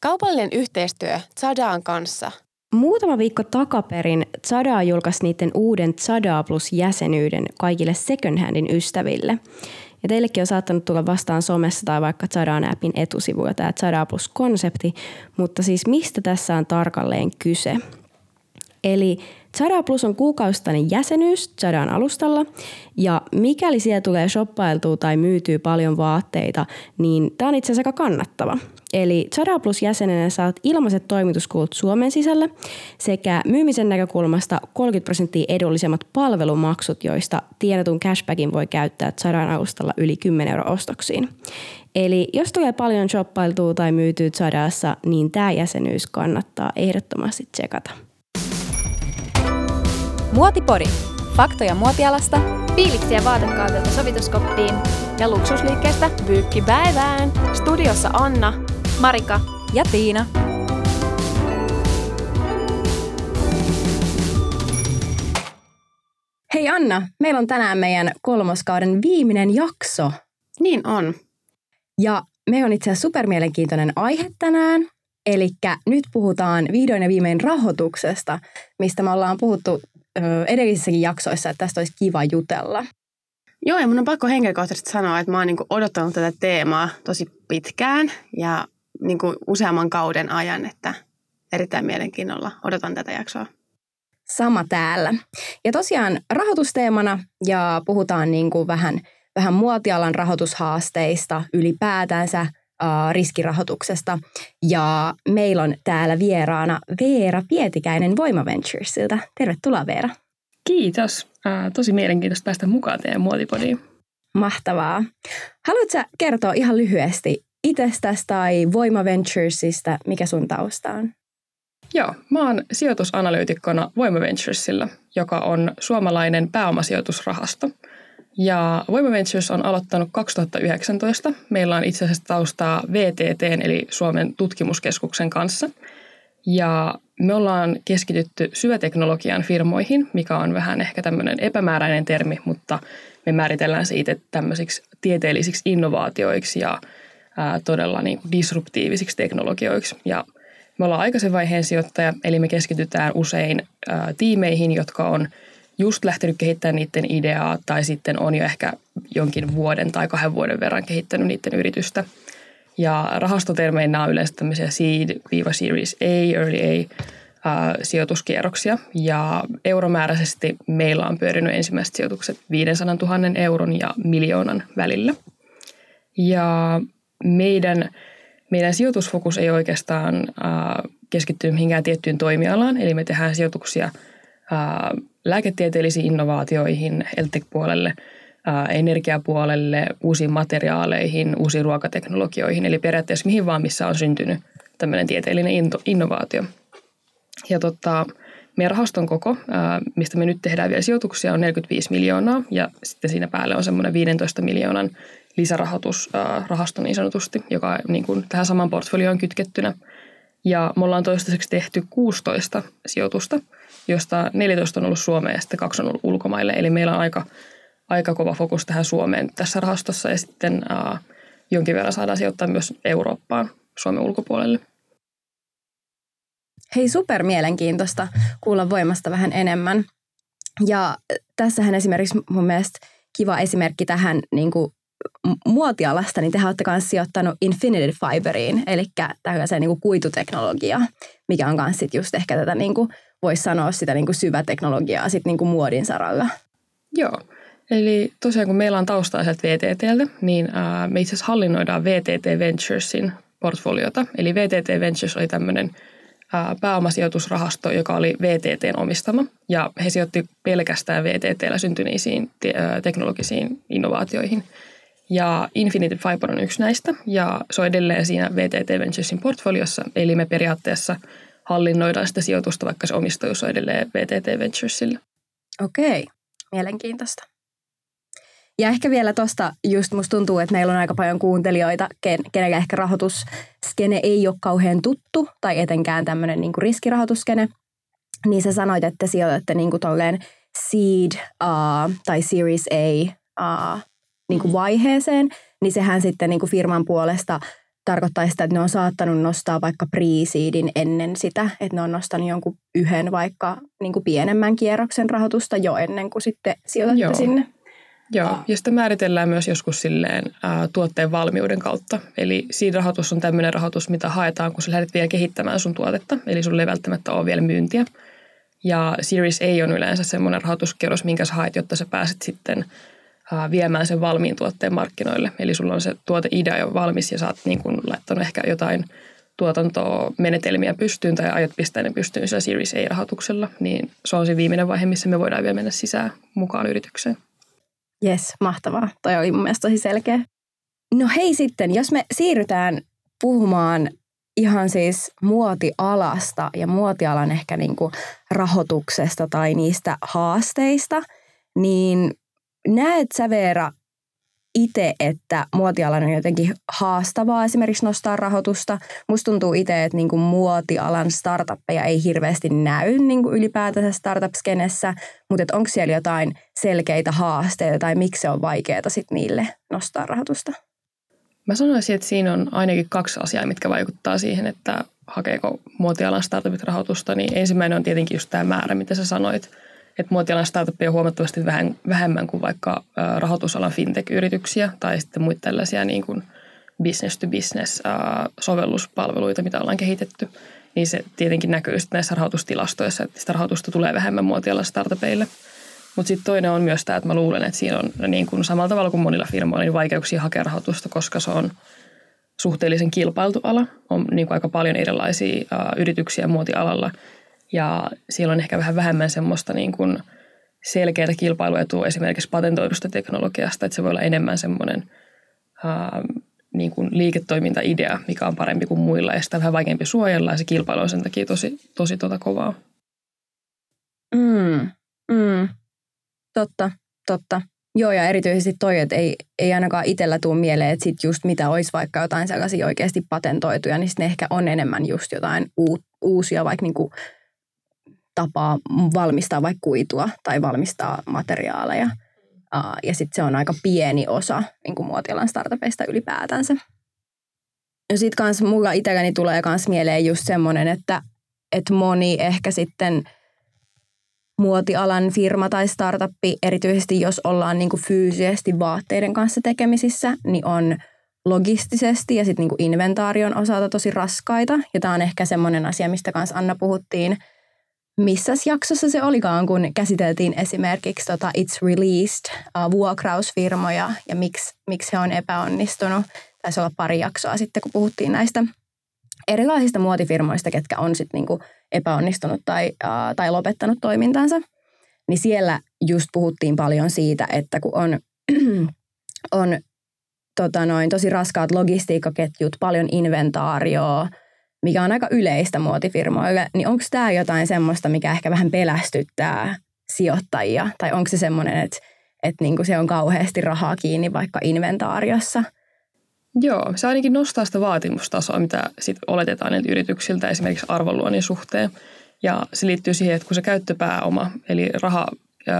Kaupallinen yhteistyö Zadaan kanssa. Muutama viikko takaperin Zadaa julkaisi niiden uuden Zadaa Plus jäsenyyden kaikille second handin ystäville. Ja teillekin on saattanut tulla vastaan somessa tai vaikka Zadaan appin etusivuja tämä Zadaa Plus-konsepti, mutta siis mistä tässä on tarkalleen kyse? Eli Zara Plus on kuukausittainen jäsenyys Zadan alustalla ja mikäli siellä tulee shoppailtua tai myytyy paljon vaatteita, niin tämä on itse asiassa aika kannattava. Eli Zara Plus jäsenenä saat ilmaiset toimituskulut Suomen sisällä sekä myymisen näkökulmasta 30 prosenttia edullisemmat palvelumaksut, joista tienatun cashbackin voi käyttää Zadan alustalla yli 10 euro ostoksiin. Eli jos tulee paljon shoppailtua tai myytyy Zadassa, niin tämä jäsenyys kannattaa ehdottomasti tsekata. Muotipori. Faktoja muotialasta, fiiliksiä vaatekaudelta sovituskoppiin ja luksusliikkeestä pyykkipäivään. Studiossa Anna, Marika ja Tiina. Hei Anna, meillä on tänään meidän kolmoskauden viimeinen jakso. Niin on. Ja me on itse asiassa supermielenkiintoinen aihe tänään. Eli nyt puhutaan vihdoin ja viimein rahoituksesta, mistä me ollaan puhuttu edellisissäkin jaksoissa, että tästä olisi kiva jutella. Joo, ja mun on pakko henkilökohtaisesti sanoa, että mä oon niin odottanut tätä teemaa tosi pitkään ja niin useamman kauden ajan, että erittäin mielenkiinnolla odotan tätä jaksoa. Sama täällä. Ja tosiaan rahoitusteemana ja puhutaan niin kuin vähän, vähän muotialan rahoitushaasteista ylipäätänsä, riskirahoituksesta. Ja meillä on täällä vieraana Veera Pietikäinen Voima Venturesilta. Tervetuloa Veera. Kiitos. Tosi mielenkiintoista päästä mukaan teidän muotipodiin. Mahtavaa. Haluatko kertoa ihan lyhyesti itsestäsi tai Voima Venturesista, mikä sun tausta on? Joo, mä oon sijoitusanalyytikkona Voima Venturesilla, joka on suomalainen pääomasijoitusrahasto – ja Voima Ventures on aloittanut 2019. Meillä on itse asiassa taustaa VTT eli Suomen tutkimuskeskuksen kanssa. Ja me ollaan keskitytty syöteknologian firmoihin, mikä on vähän ehkä tämmöinen epämääräinen termi, mutta me määritellään se itse tämmöisiksi tieteellisiksi innovaatioiksi ja ää, todella niin kuin disruptiivisiksi teknologioiksi. Ja me ollaan aikaisen vaiheen sijoittaja, eli me keskitytään usein ää, tiimeihin, jotka on – just lähtenyt kehittämään niiden ideaa tai sitten on jo ehkä jonkin vuoden tai kahden vuoden verran kehittänyt niiden yritystä. Ja rahastotermeinä nämä on yleensä tämmöisiä seed-series A, early A, sijoituskierroksia. Ja euromääräisesti meillä on pyörinyt ensimmäiset sijoitukset 500 000 euron ja miljoonan välillä. Ja meidän, meidän sijoitusfokus ei oikeastaan keskittynyt mihinkään tiettyyn toimialaan, eli me tehdään sijoituksia – lääketieteellisiin innovaatioihin, eltek-puolelle, energiapuolelle, uusiin materiaaleihin, uusiin ruokateknologioihin, eli periaatteessa mihin vaan, missä on syntynyt tämmöinen tieteellinen innovaatio. Ja tota, meidän rahaston koko, mistä me nyt tehdään vielä sijoituksia, on 45 miljoonaa. Ja sitten siinä päälle on semmoinen 15 miljoonan lisärahoitusrahasto niin sanotusti, joka niin kuin tähän saman portfolioon kytkettynä. Ja me ollaan toistaiseksi tehty 16 sijoitusta – josta 14 on ollut Suomeen ja sitten kaksi on ollut ulkomaille. Eli meillä on aika, aika kova fokus tähän Suomeen tässä rahastossa ja sitten ää, jonkin verran saadaan sijoittaa myös Eurooppaan Suomen ulkopuolelle. Hei, super mielenkiintoista kuulla voimasta vähän enemmän. Ja tässähän esimerkiksi mun mielestä kiva esimerkki tähän niin kuin muotialasta, niin te olette myös sijoittanut Infinity Fiberiin, eli tällaiseen niin kuin mikä on myös just ehkä tätä niin kuin voisi sanoa sitä niin kuin syväteknologiaa sit niin kuin muodin saralla. Joo. Eli tosiaan kun meillä on taustaa sieltä VTTltä, niin ää, me itse asiassa hallinnoidaan VTT Venturesin portfoliota. Eli VTT Ventures oli tämmöinen ää, pääomasijoitusrahasto, joka oli VTTn omistama. Ja he sijoitti pelkästään VTTllä syntyneisiin te- teknologisiin innovaatioihin. Ja Infinity Fiber on yksi näistä, ja se on edelleen siinä VTT Venturesin portfoliossa. Eli me periaatteessa – hallinnoidaan sitä sijoitusta, vaikka se omistajuus on edelleen VTT Venturesille. Okei, mielenkiintoista. Ja ehkä vielä tuosta just musta tuntuu, että meillä on aika paljon kuuntelijoita, ken, kenellä ehkä rahoitusskene ei ole kauhean tuttu, tai etenkään tämmöinen niin riskirahoituskene. Niin sä sanoit, että sijoitatte niin kuin tolleen seed uh, tai series A uh, niin kuin vaiheeseen, niin sehän sitten niin kuin firman puolesta tarkoittaa sitä, että ne on saattanut nostaa vaikka pre-seedin ennen sitä, että ne on nostanut jonkun yhden vaikka niin kuin pienemmän kierroksen rahoitusta jo ennen kuin sitten sijoitatte Joo. sinne. Joo, ja sitä määritellään myös joskus silleen ää, tuotteen valmiuden kautta. Eli seed-rahoitus on tämmöinen rahoitus, mitä haetaan, kun sä lähdet vielä kehittämään sun tuotetta. Eli sulle ei välttämättä ole vielä myyntiä. Ja Series A on yleensä semmoinen rahoituskerros, minkä sä haet, jotta sä pääset sitten viemään sen valmiin tuotteen markkinoille. Eli sulla on se tuoteidea jo valmis ja sä oot niin laittanut ehkä jotain tuotantomenetelmiä pystyyn tai aiot pistää ne pystyyn sillä Series A-rahoituksella, niin se on se viimeinen vaihe, missä me voidaan vielä mennä sisään mukaan yritykseen. Yes, mahtavaa. Toi oli mun mielestä tosi selkeä. No hei sitten, jos me siirrytään puhumaan ihan siis muotialasta ja muotialan ehkä niin kuin rahoituksesta tai niistä haasteista, niin näet sä Veera itse, että muotialan on jotenkin haastavaa esimerkiksi nostaa rahoitusta. Musta tuntuu itse, että niin kuin muotialan startuppeja ei hirveästi näy niin kuin ylipäätänsä startup-skenessä, mutta onko siellä jotain selkeitä haasteita tai miksi se on vaikeaa sitten niille nostaa rahoitusta? Mä sanoisin, että siinä on ainakin kaksi asiaa, mitkä vaikuttaa siihen, että hakeeko muotialan startupit rahoitusta. Niin ensimmäinen on tietenkin just tämä määrä, mitä sä sanoit – että muotialan startupia on huomattavasti vähän, vähemmän kuin vaikka rahoitusalan fintech-yrityksiä tai sitten muita tällaisia niin kuin business to business sovelluspalveluita, mitä ollaan kehitetty. Niin se tietenkin näkyy sitten näissä rahoitustilastoissa, että sitä rahoitusta tulee vähemmän muotialan startupeille. Mutta sitten toinen on myös tämä, että mä luulen, että siinä on niin kuin samalla tavalla kuin monilla firmoilla niin vaikeuksia hakea rahoitusta, koska se on suhteellisen kilpailtu ala. On niin kuin aika paljon erilaisia yrityksiä muotialalla – ja siellä on ehkä vähän vähemmän semmoista niin kuin selkeää kilpailuetua esimerkiksi patentoidusta teknologiasta, että se voi olla enemmän semmoinen ää, niin kuin liiketoimintaidea, mikä on parempi kuin muilla ja sitä on vähän vaikeampi suojella ja se kilpailu on sen takia tosi, tosi tota kovaa. Mm, mm. Totta, totta. Joo, ja erityisesti toi, että ei, ei ainakaan itsellä tule mieleen, että sit just mitä olisi vaikka jotain sellaisia oikeasti patentoituja, niin ne ehkä on enemmän just jotain uut, uusia vaikka niinku tapaa valmistaa vaikka kuitua tai valmistaa materiaaleja. Uh, ja sitten se on aika pieni osa niin kuin muotialan startupeista ylipäätänsä. Ja sitten kans mulla itselläni tulee kans mieleen just semmoinen, että, että moni ehkä sitten muotialan firma tai startuppi, erityisesti jos ollaan niin kuin fyysisesti vaatteiden kanssa tekemisissä, niin on logistisesti ja sitten niin inventaarion osalta tosi raskaita. Ja tämä on ehkä semmoinen asia, mistä kanssa Anna puhuttiin – missä jaksossa se olikaan, kun käsiteltiin esimerkiksi tota It's Released uh, vuokrausfirmoja ja miksi, miksi he on epäonnistunut. Taisi olla pari jaksoa sitten, kun puhuttiin näistä erilaisista muotifirmoista, ketkä on sitten niinku epäonnistunut tai, uh, tai lopettanut toimintansa. Niin siellä just puhuttiin paljon siitä, että kun on, on tota noin, tosi raskaat logistiikkaketjut, paljon inventaarioa, mikä on aika yleistä muotifirmoille, niin onko tämä jotain semmoista, mikä ehkä vähän pelästyttää sijoittajia? Tai onko se semmoinen, että, että niinku se on kauheasti rahaa kiinni vaikka inventaariossa? Joo, se ainakin nostaa sitä vaatimustasoa, mitä sit oletetaan niiltä yrityksiltä esimerkiksi arvonluonnin suhteen. Ja se liittyy siihen, että kun se käyttöpääoma, eli raha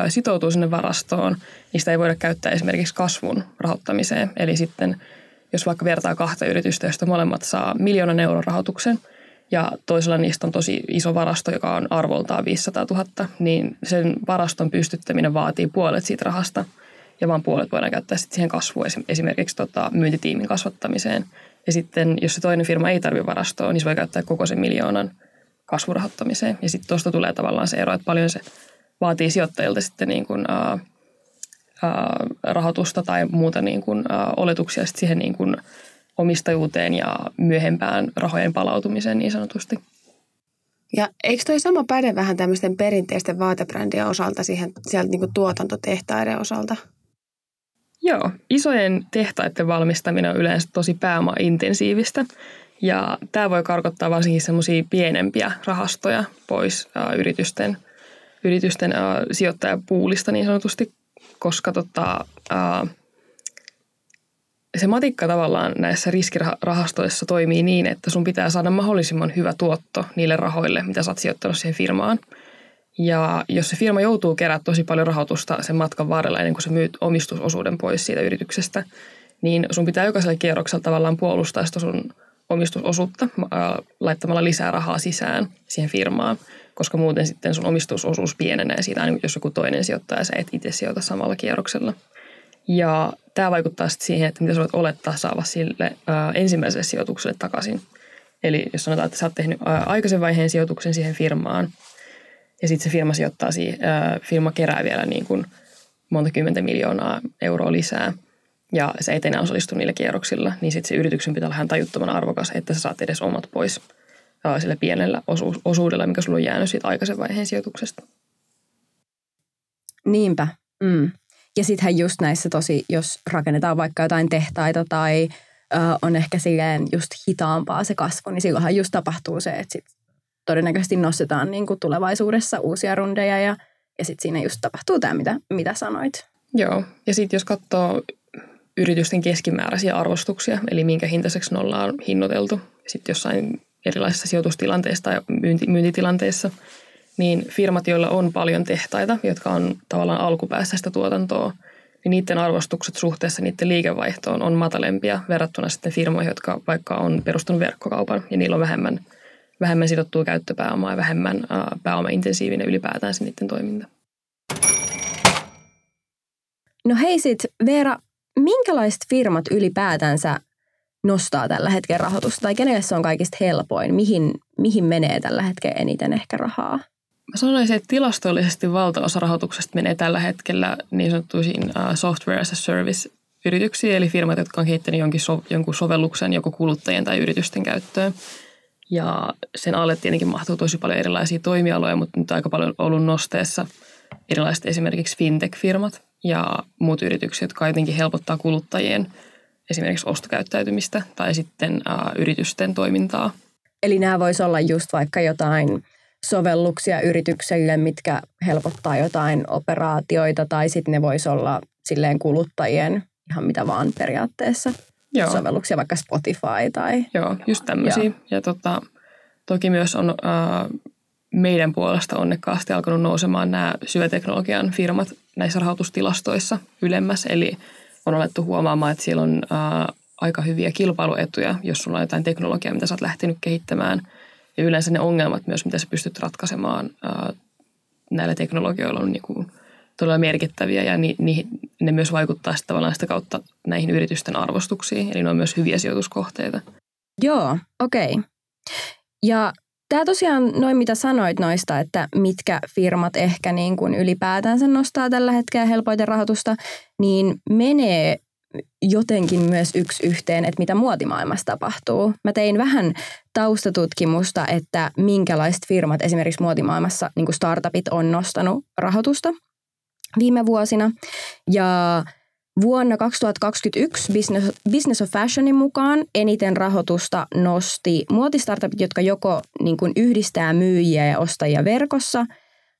sitoutuu sinne varastoon, niin sitä ei voida käyttää esimerkiksi kasvun rahoittamiseen. Eli sitten – jos vaikka vertaa kahta yritystä, joista molemmat saa miljoonan euron rahoituksen ja toisella niistä on tosi iso varasto, joka on arvoltaan 500 000, niin sen varaston pystyttäminen vaatii puolet siitä rahasta ja vain puolet voidaan käyttää sitten siihen kasvuun, esimerkiksi tota, myyntitiimin kasvattamiseen. Ja sitten jos se toinen firma ei tarvitse varastoa, niin se voi käyttää koko sen miljoonan kasvurahoittamiseen. Ja sitten tuosta tulee tavallaan se ero, että paljon se vaatii sijoittajilta sitten niin kuin, uh, rahoitusta tai muuta niin kuin, oletuksia siihen niin kuin omistajuuteen ja myöhempään rahojen palautumiseen niin sanotusti. Ja eikö toi sama päde vähän tämmöisten perinteisten vaatebrändien osalta siihen sieltä niin kuin tuotantotehtaiden osalta? Joo, isojen tehtaiden valmistaminen on yleensä tosi pääoma-intensiivistä. Ja tämä voi karkottaa varsinkin semmoisia pienempiä rahastoja pois äh, yritysten, yritysten äh, sijoittajapuulista niin sanotusti, koska tota, ää, se matikka tavallaan näissä riskirahastoissa toimii niin, että sun pitää saada mahdollisimman hyvä tuotto niille rahoille, mitä sä oot sijoittanut siihen firmaan. Ja jos se firma joutuu keräämään tosi paljon rahoitusta sen matkan varrella ennen kuin sä myyt omistusosuuden pois siitä yrityksestä, niin sun pitää jokaisella kierroksella tavallaan puolustaa sitä sun omistusosuutta laittamalla lisää rahaa sisään siihen firmaan, koska muuten sitten sun omistusosuus pienenee siitä, jos joku toinen sijoittaa ja sä et itse sijoita samalla kierroksella. Ja tämä vaikuttaa sitten siihen, että mitä sä voit olettaa saava sille ää, ensimmäiselle sijoitukselle takaisin. Eli jos sanotaan, että sä oot tehnyt ää, aikaisen vaiheen sijoituksen siihen firmaan, ja sitten se firma sijoittaa siihen, ää, firma kerää vielä niin kuin monta kymmentä miljoonaa euroa lisää, ja se et enää osallistu niillä kierroksilla, niin sitten se yrityksen pitää olla ihan tajuttoman arvokas, että sä saat edes omat pois ää, sillä pienellä osu- osuudella, mikä sulla on jäänyt siitä aikaisen vaiheen sijoituksesta. Niinpä. Mm. Ja sittenhän just näissä tosi, jos rakennetaan vaikka jotain tehtaita tai ö, on ehkä silleen just hitaampaa se kasvu, niin silloinhan just tapahtuu se, että sit todennäköisesti nostetaan niin kuin tulevaisuudessa uusia rundeja ja, ja sitten siinä just tapahtuu tämä, mitä, mitä sanoit. Joo, ja sitten jos katsoo yritysten keskimääräisiä arvostuksia, eli minkä hintaiseksi ne ollaan hinnoiteltu, sitten jossain erilaisissa sijoitustilanteissa tai myynti, myyntitilanteissa, niin firmat, joilla on paljon tehtaita, jotka on tavallaan alkupäässä sitä tuotantoa, niin niiden arvostukset suhteessa niiden liikevaihtoon on matalempia verrattuna sitten firmoihin, jotka vaikka on perustunut verkkokaupan ja niillä on vähemmän, vähemmän sidottua käyttöpääomaa ja vähemmän äh, pääomaintensiivinen ylipäätään se niiden toiminta. No hei sit, Veera, minkälaiset firmat ylipäätänsä nostaa tällä hetkellä rahoitusta tai kenelle se on kaikista helpoin? Mihin, mihin menee tällä hetkellä eniten ehkä rahaa? Mä sanoisin, että tilastollisesti valtaosa rahoituksesta menee tällä hetkellä niin sanottuisiin uh, software as a service yrityksiin, eli firmat, jotka on kehittänyt jonkin so, jonkun sovelluksen joko kuluttajien tai yritysten käyttöön. Ja sen alle tietenkin mahtuu tosi paljon erilaisia toimialoja, mutta nyt aika paljon ollut nosteessa erilaiset esimerkiksi fintech-firmat ja muut yritykset, jotka jotenkin helpottaa kuluttajien – esimerkiksi ostokäyttäytymistä tai sitten ä, yritysten toimintaa. Eli nämä voisi olla just vaikka jotain sovelluksia yritykselle, mitkä helpottaa jotain operaatioita, tai sitten ne voisi olla silleen kuluttajien ihan mitä vaan periaatteessa Joo. sovelluksia, vaikka Spotify tai... Joo, just tämmöisiä. Ja, ja tota, toki myös on ää, meidän puolesta onnekkaasti alkanut nousemaan nämä syöteknologian firmat näissä rahoitustilastoissa ylemmäs, eli on alettu huomaamaan, että siellä on ää, aika hyviä kilpailuetuja, jos sulla on jotain teknologiaa, mitä sä oot lähtenyt kehittämään. Ja yleensä ne ongelmat myös, mitä sä pystyt ratkaisemaan ää, näillä teknologioilla on niin kuin todella merkittäviä ja ni, ni, ne myös vaikuttaa sitten tavallaan sitä kautta näihin yritysten arvostuksiin. Eli ne on myös hyviä sijoituskohteita. Joo, okei. Okay. Ja Tämä tosiaan, noin mitä sanoit noista, että mitkä firmat ehkä niin kuin ylipäätänsä nostaa tällä hetkellä helpoiten rahoitusta, niin menee jotenkin myös yksi yhteen, että mitä muotimaailmassa tapahtuu. Mä tein vähän taustatutkimusta, että minkälaiset firmat esimerkiksi muotimaailmassa, niin kuin startupit, on nostanut rahoitusta viime vuosina. Ja Vuonna 2021 Business, Business of Fashionin mukaan eniten rahoitusta nosti muotistartupit, jotka joko niin kuin yhdistää myyjiä ja ostajia verkossa,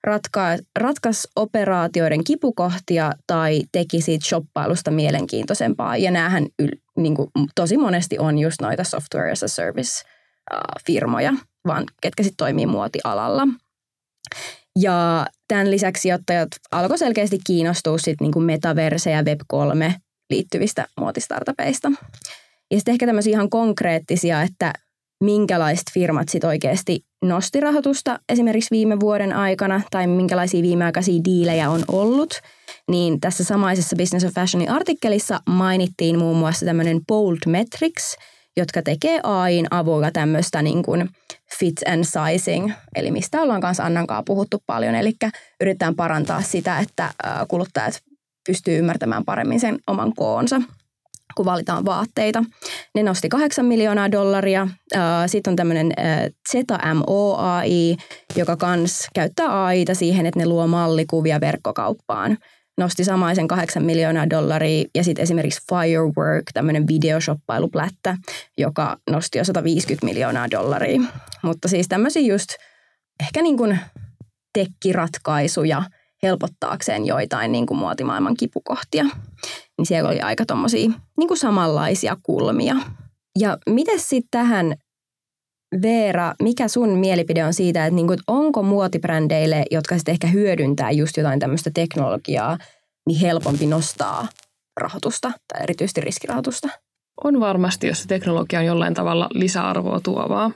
ratka, ratkaisi operaatioiden kipukohtia tai teki siitä shoppailusta mielenkiintoisempaa. Ja näähän yl, niin kuin, tosi monesti on just noita software as a service firmoja, vaan ketkä sitten toimii muotialalla. Ja tämän lisäksi sijoittajat alkoi selkeästi kiinnostua sit niin kuin metaverse ja Web3 liittyvistä muotistartupeista. Ja sitten ehkä tämmöisiä ihan konkreettisia, että minkälaiset firmat sitten oikeasti nosti rahoitusta esimerkiksi viime vuoden aikana tai minkälaisia viimeaikaisia diilejä on ollut, niin tässä samaisessa Business of Fashionin artikkelissa mainittiin muun muassa tämmöinen Bold Metrics, jotka tekee AIin avulla tämmöistä niin kuin fit and sizing, eli mistä ollaan kanssa Annan kanssa puhuttu paljon. Eli yritetään parantaa sitä, että kuluttajat pystyy ymmärtämään paremmin sen oman koonsa kun valitaan vaatteita. Ne nosti 8 miljoonaa dollaria. Sitten on tämmöinen ZMOAI, joka kans käyttää AIta siihen, että ne luo mallikuvia verkkokauppaan nosti samaisen 8 miljoonaa dollaria ja sitten esimerkiksi Firework, tämmöinen videoshoppailuplättä, joka nosti jo 150 miljoonaa dollaria. Mutta siis tämmöisiä just ehkä niin kuin tekkiratkaisuja helpottaakseen joitain niin kuin muotimaailman kipukohtia. Niin siellä oli aika tommosia niin kuin samanlaisia kulmia. Ja miten sitten tähän Veera, mikä sun mielipide on siitä, että niinku, onko muotibrändeille, jotka sitten ehkä hyödyntää just jotain tämmöistä teknologiaa, niin helpompi nostaa rahoitusta tai erityisesti riskirahoitusta? On varmasti, jos se teknologia on jollain tavalla lisäarvoa tuovaa.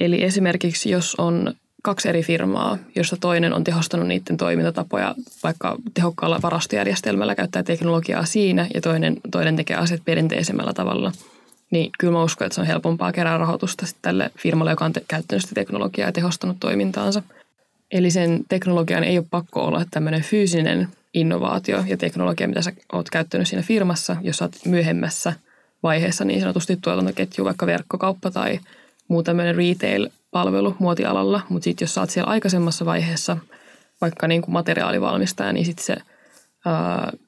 Eli esimerkiksi jos on kaksi eri firmaa, josta toinen on tehostanut niiden toimintatapoja vaikka tehokkaalla varastojärjestelmällä käyttää teknologiaa siinä ja toinen, toinen tekee asiat perinteisemmällä tavalla, niin kyllä mä uskon, että se on helpompaa kerää rahoitusta tälle firmalle, joka on te- käyttänyt sitä teknologiaa ja tehostanut toimintaansa. Eli sen teknologian ei ole pakko olla tämmöinen fyysinen innovaatio ja teknologia, mitä sä oot käyttänyt siinä firmassa, jos sä oot myöhemmässä vaiheessa niin sanotusti tuotantoketju, vaikka verkkokauppa tai muu tämmöinen retail-palvelu muotialalla. Mutta sitten jos sä oot siellä aikaisemmassa vaiheessa, vaikka niin kuin materiaalivalmistaja, niin sitten se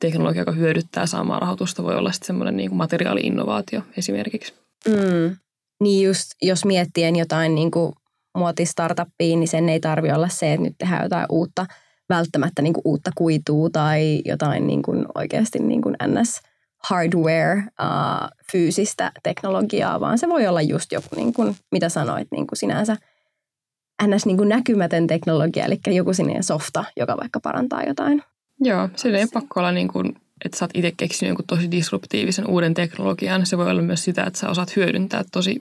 teknologia, joka hyödyttää saamaan rahoitusta, voi olla sitten semmoinen niin kuin materiaali-innovaatio esimerkiksi. Mm. Niin just, jos miettien jotain niin kuin muotistartuppiin, niin sen ei tarvi olla se, että nyt tehdään jotain uutta, välttämättä niin kuin uutta kuitua tai jotain niin kuin oikeasti niin kuin ns hardware, uh, fyysistä teknologiaa, vaan se voi olla just joku, niin kuin, mitä sanoit, niin kuin sinänsä ns. Niin kuin näkymätön teknologia, eli joku sinne softa, joka vaikka parantaa jotain. Joo, se ei pakko olla niin kuin, että sä oot itse keksinyt jonkun tosi disruptiivisen uuden teknologian. Se voi olla myös sitä, että sä osaat hyödyntää tosi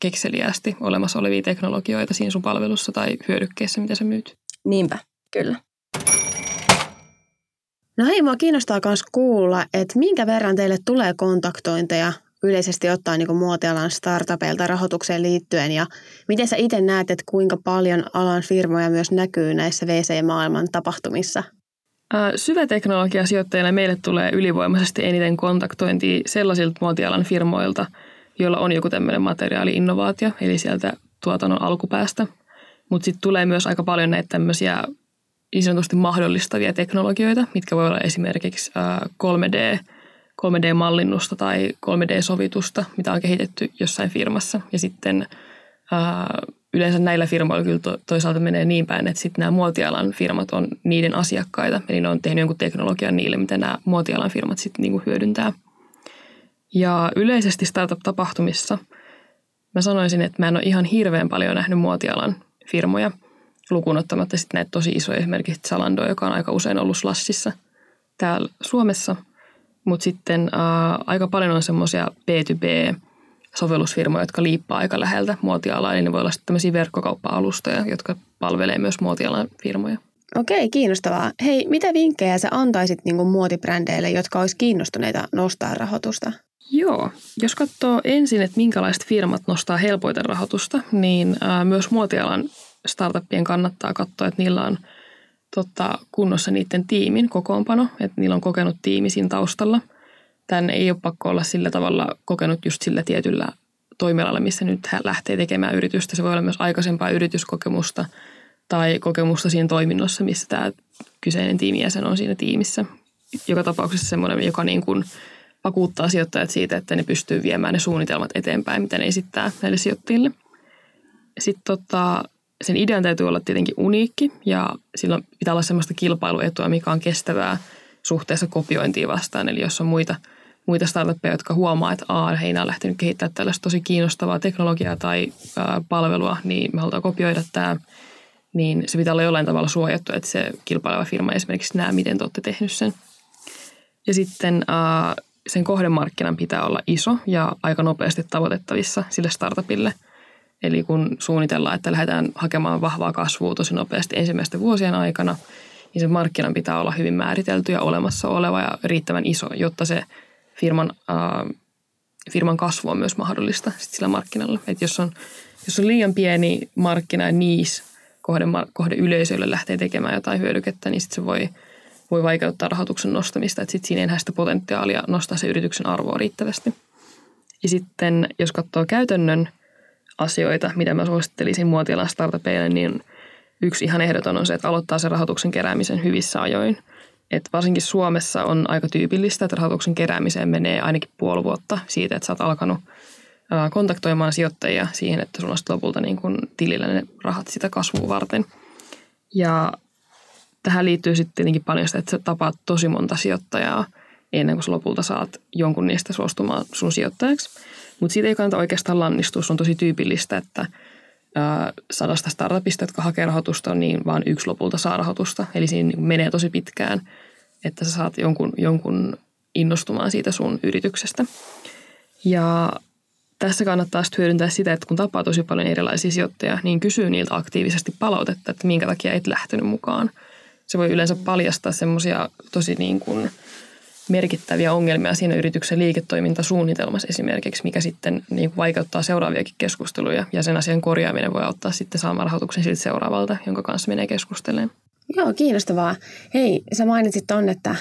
kekseliästi olemassa olevia teknologioita siinä sun palvelussa tai hyödykkeessä, mitä sä myyt. Niinpä, kyllä. No hei, mua kiinnostaa myös kuulla, että minkä verran teille tulee kontaktointeja yleisesti ottaen niin muotialan startupeilta rahoitukseen liittyen ja miten sä itse näet, että kuinka paljon alan firmoja myös näkyy näissä VC-maailman tapahtumissa? Syväteknologiasijoittajille meille tulee ylivoimaisesti eniten kontaktointia sellaisilta muotialan firmoilta, joilla on joku tämmöinen materiaali-innovaatio, eli sieltä tuotannon alkupäästä. Mutta sitten tulee myös aika paljon näitä tämmöisiä niin sanotusti mahdollistavia teknologioita, mitkä voi olla esimerkiksi 3D, 3D-mallinnusta tai 3D-sovitusta, mitä on kehitetty jossain firmassa. Ja sitten yleensä näillä firmoilla kyllä toisaalta menee niin päin, että sitten nämä muotialan firmat on niiden asiakkaita, eli ne on tehnyt jonkun teknologian niille, mitä nämä muotialan firmat sitten niinku hyödyntää. Ja yleisesti startup-tapahtumissa mä sanoisin, että mä en ole ihan hirveän paljon nähnyt muotialan firmoja – lukuun ottamatta sitten näitä tosi isoja esimerkiksi Zalando, joka on aika usein ollut Slassissa täällä Suomessa. Mutta sitten ää, aika paljon on semmoisia B2B sovellusfirmoja, jotka liippaa aika läheltä muotialaa, eli ne voi olla sitten tämmöisiä verkkokauppa-alustoja, jotka palvelee myös muotialan firmoja. Okei, kiinnostavaa. Hei, mitä vinkkejä sä antaisit niin muotibrändeille, jotka olisi kiinnostuneita nostaa rahoitusta? Joo, jos katsoo ensin, että minkälaiset firmat nostaa helpoiten rahoitusta, niin myös muotialan startuppien kannattaa katsoa, että niillä on tota, kunnossa niiden tiimin kokoonpano, että niillä on kokenut tiimi siinä taustalla. Tän ei ole pakko olla sillä tavalla kokenut just sillä tietyllä toimialalla, missä nyt hän lähtee tekemään yritystä. Se voi olla myös aikaisempaa yrityskokemusta tai kokemusta siinä toiminnossa, missä tämä kyseinen tiimijäsen on siinä tiimissä. Joka tapauksessa semmoinen, joka niin kuin vakuuttaa sijoittajat siitä, että ne pystyy viemään ne suunnitelmat eteenpäin, mitä ne esittää näille sijoittajille. Sitten tota, sen idean täytyy olla tietenkin uniikki ja silloin pitää olla sellaista kilpailuetua, mikä on kestävää suhteessa kopiointiin vastaan. Eli jos on muita, muita startuppeja, jotka huomaa, että A, heinä on lähtenyt kehittämään tällaista tosi kiinnostavaa teknologiaa tai ää, palvelua, niin me halutaan kopioida tämä, niin se pitää olla jollain tavalla suojattu, että se kilpaileva firma esimerkiksi näe, miten te olette tehnyt sen. Ja sitten ää, sen kohdemarkkinan pitää olla iso ja aika nopeasti tavoitettavissa sille startupille – Eli kun suunnitellaan, että lähdetään hakemaan vahvaa kasvua tosi nopeasti ensimmäisten vuosien aikana, niin sen markkinan pitää olla hyvin määritelty ja olemassa oleva ja riittävän iso, jotta se firman, äh, firman kasvu on myös mahdollista sit sillä markkinalla. Et jos, on, jos on liian pieni markkina ja niis kohde, kohde yleisölle lähtee tekemään jotain hyödykettä, niin sit se voi, voi vaikeuttaa rahoituksen nostamista. Että sitten siinä ei sitä potentiaalia nostaa se yrityksen arvoa riittävästi. Ja sitten jos katsoo käytännön – asioita, mitä mä suosittelisin muotialan startupeille, niin yksi ihan ehdoton on se, että aloittaa sen rahoituksen keräämisen hyvissä ajoin. Et varsinkin Suomessa on aika tyypillistä, että rahoituksen keräämiseen menee ainakin puoli vuotta siitä, että sä oot alkanut kontaktoimaan sijoittajia siihen, että sulla on lopulta niin kun tilillä ne rahat sitä kasvua varten. Ja tähän liittyy sitten tietenkin paljon sitä, että sä tapaat tosi monta sijoittajaa ennen kuin sä lopulta saat jonkun niistä suostumaan sun sijoittajaksi. Mutta siitä ei kannata oikeastaan lannistua. Se on tosi tyypillistä, että sadasta startupista, jotka hakee rahoitusta, niin vaan yksi lopulta saa rahoitusta. Eli siinä menee tosi pitkään, että sä saat jonkun, jonkun innostumaan siitä sun yrityksestä. Ja tässä kannattaa sitten hyödyntää sitä, että kun tapaa tosi paljon erilaisia sijoittajia, niin kysyy niiltä aktiivisesti palautetta, että minkä takia et lähtenyt mukaan. Se voi yleensä paljastaa semmoisia tosi niin kuin merkittäviä ongelmia siinä yrityksen liiketoimintasuunnitelmassa esimerkiksi, mikä sitten niin kuin vaikeuttaa seuraaviakin keskusteluja. Ja sen asian korjaaminen voi auttaa sitten saamaan rahoituksen siltä seuraavalta, jonka kanssa menee keskustelemaan. Joo, kiinnostavaa. Hei, sä mainitsit on, että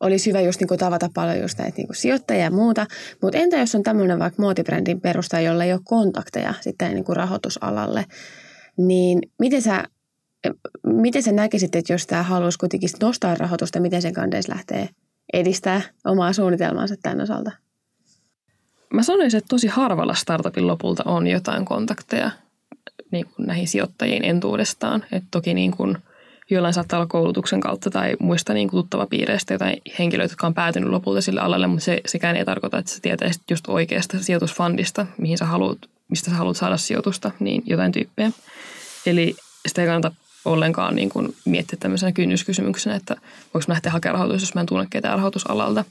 olisi hyvä just niin kuin tavata paljon just näitä niin kuin sijoittajia ja muuta. Mutta entä jos on tämmöinen vaikka muotibrändin perustaja, jolla ei ole kontakteja sitten niin kuin rahoitusalalle, niin miten sä, miten sä näkisit, että jos tämä haluaisi kuitenkin nostaa rahoitusta, miten sen kandeis lähtee edistää omaa suunnitelmaansa tämän osalta? Mä sanoisin, että tosi harvalla startupin lopulta on jotain kontakteja niin kuin näihin sijoittajiin entuudestaan. Et toki niin kuin – jollain saattaa olla koulutuksen kautta tai muista niin tuttava piireistä jotain henkilöitä, jotka on päätynyt lopulta sille alalle, mutta se, sekään ei tarkoita, että sä tietäisit just oikeasta sijoitusfundista, mihin sä haluat, mistä sä haluat saada sijoitusta, niin jotain tyyppejä. Eli sitä ei kannata ollenkaan niin kuin miettiä tämmöisenä kynnyskysymyksenä, että voiko mä lähteä hakemaan rahoitusta, jos mä en tunne ketään rahoitusalalta.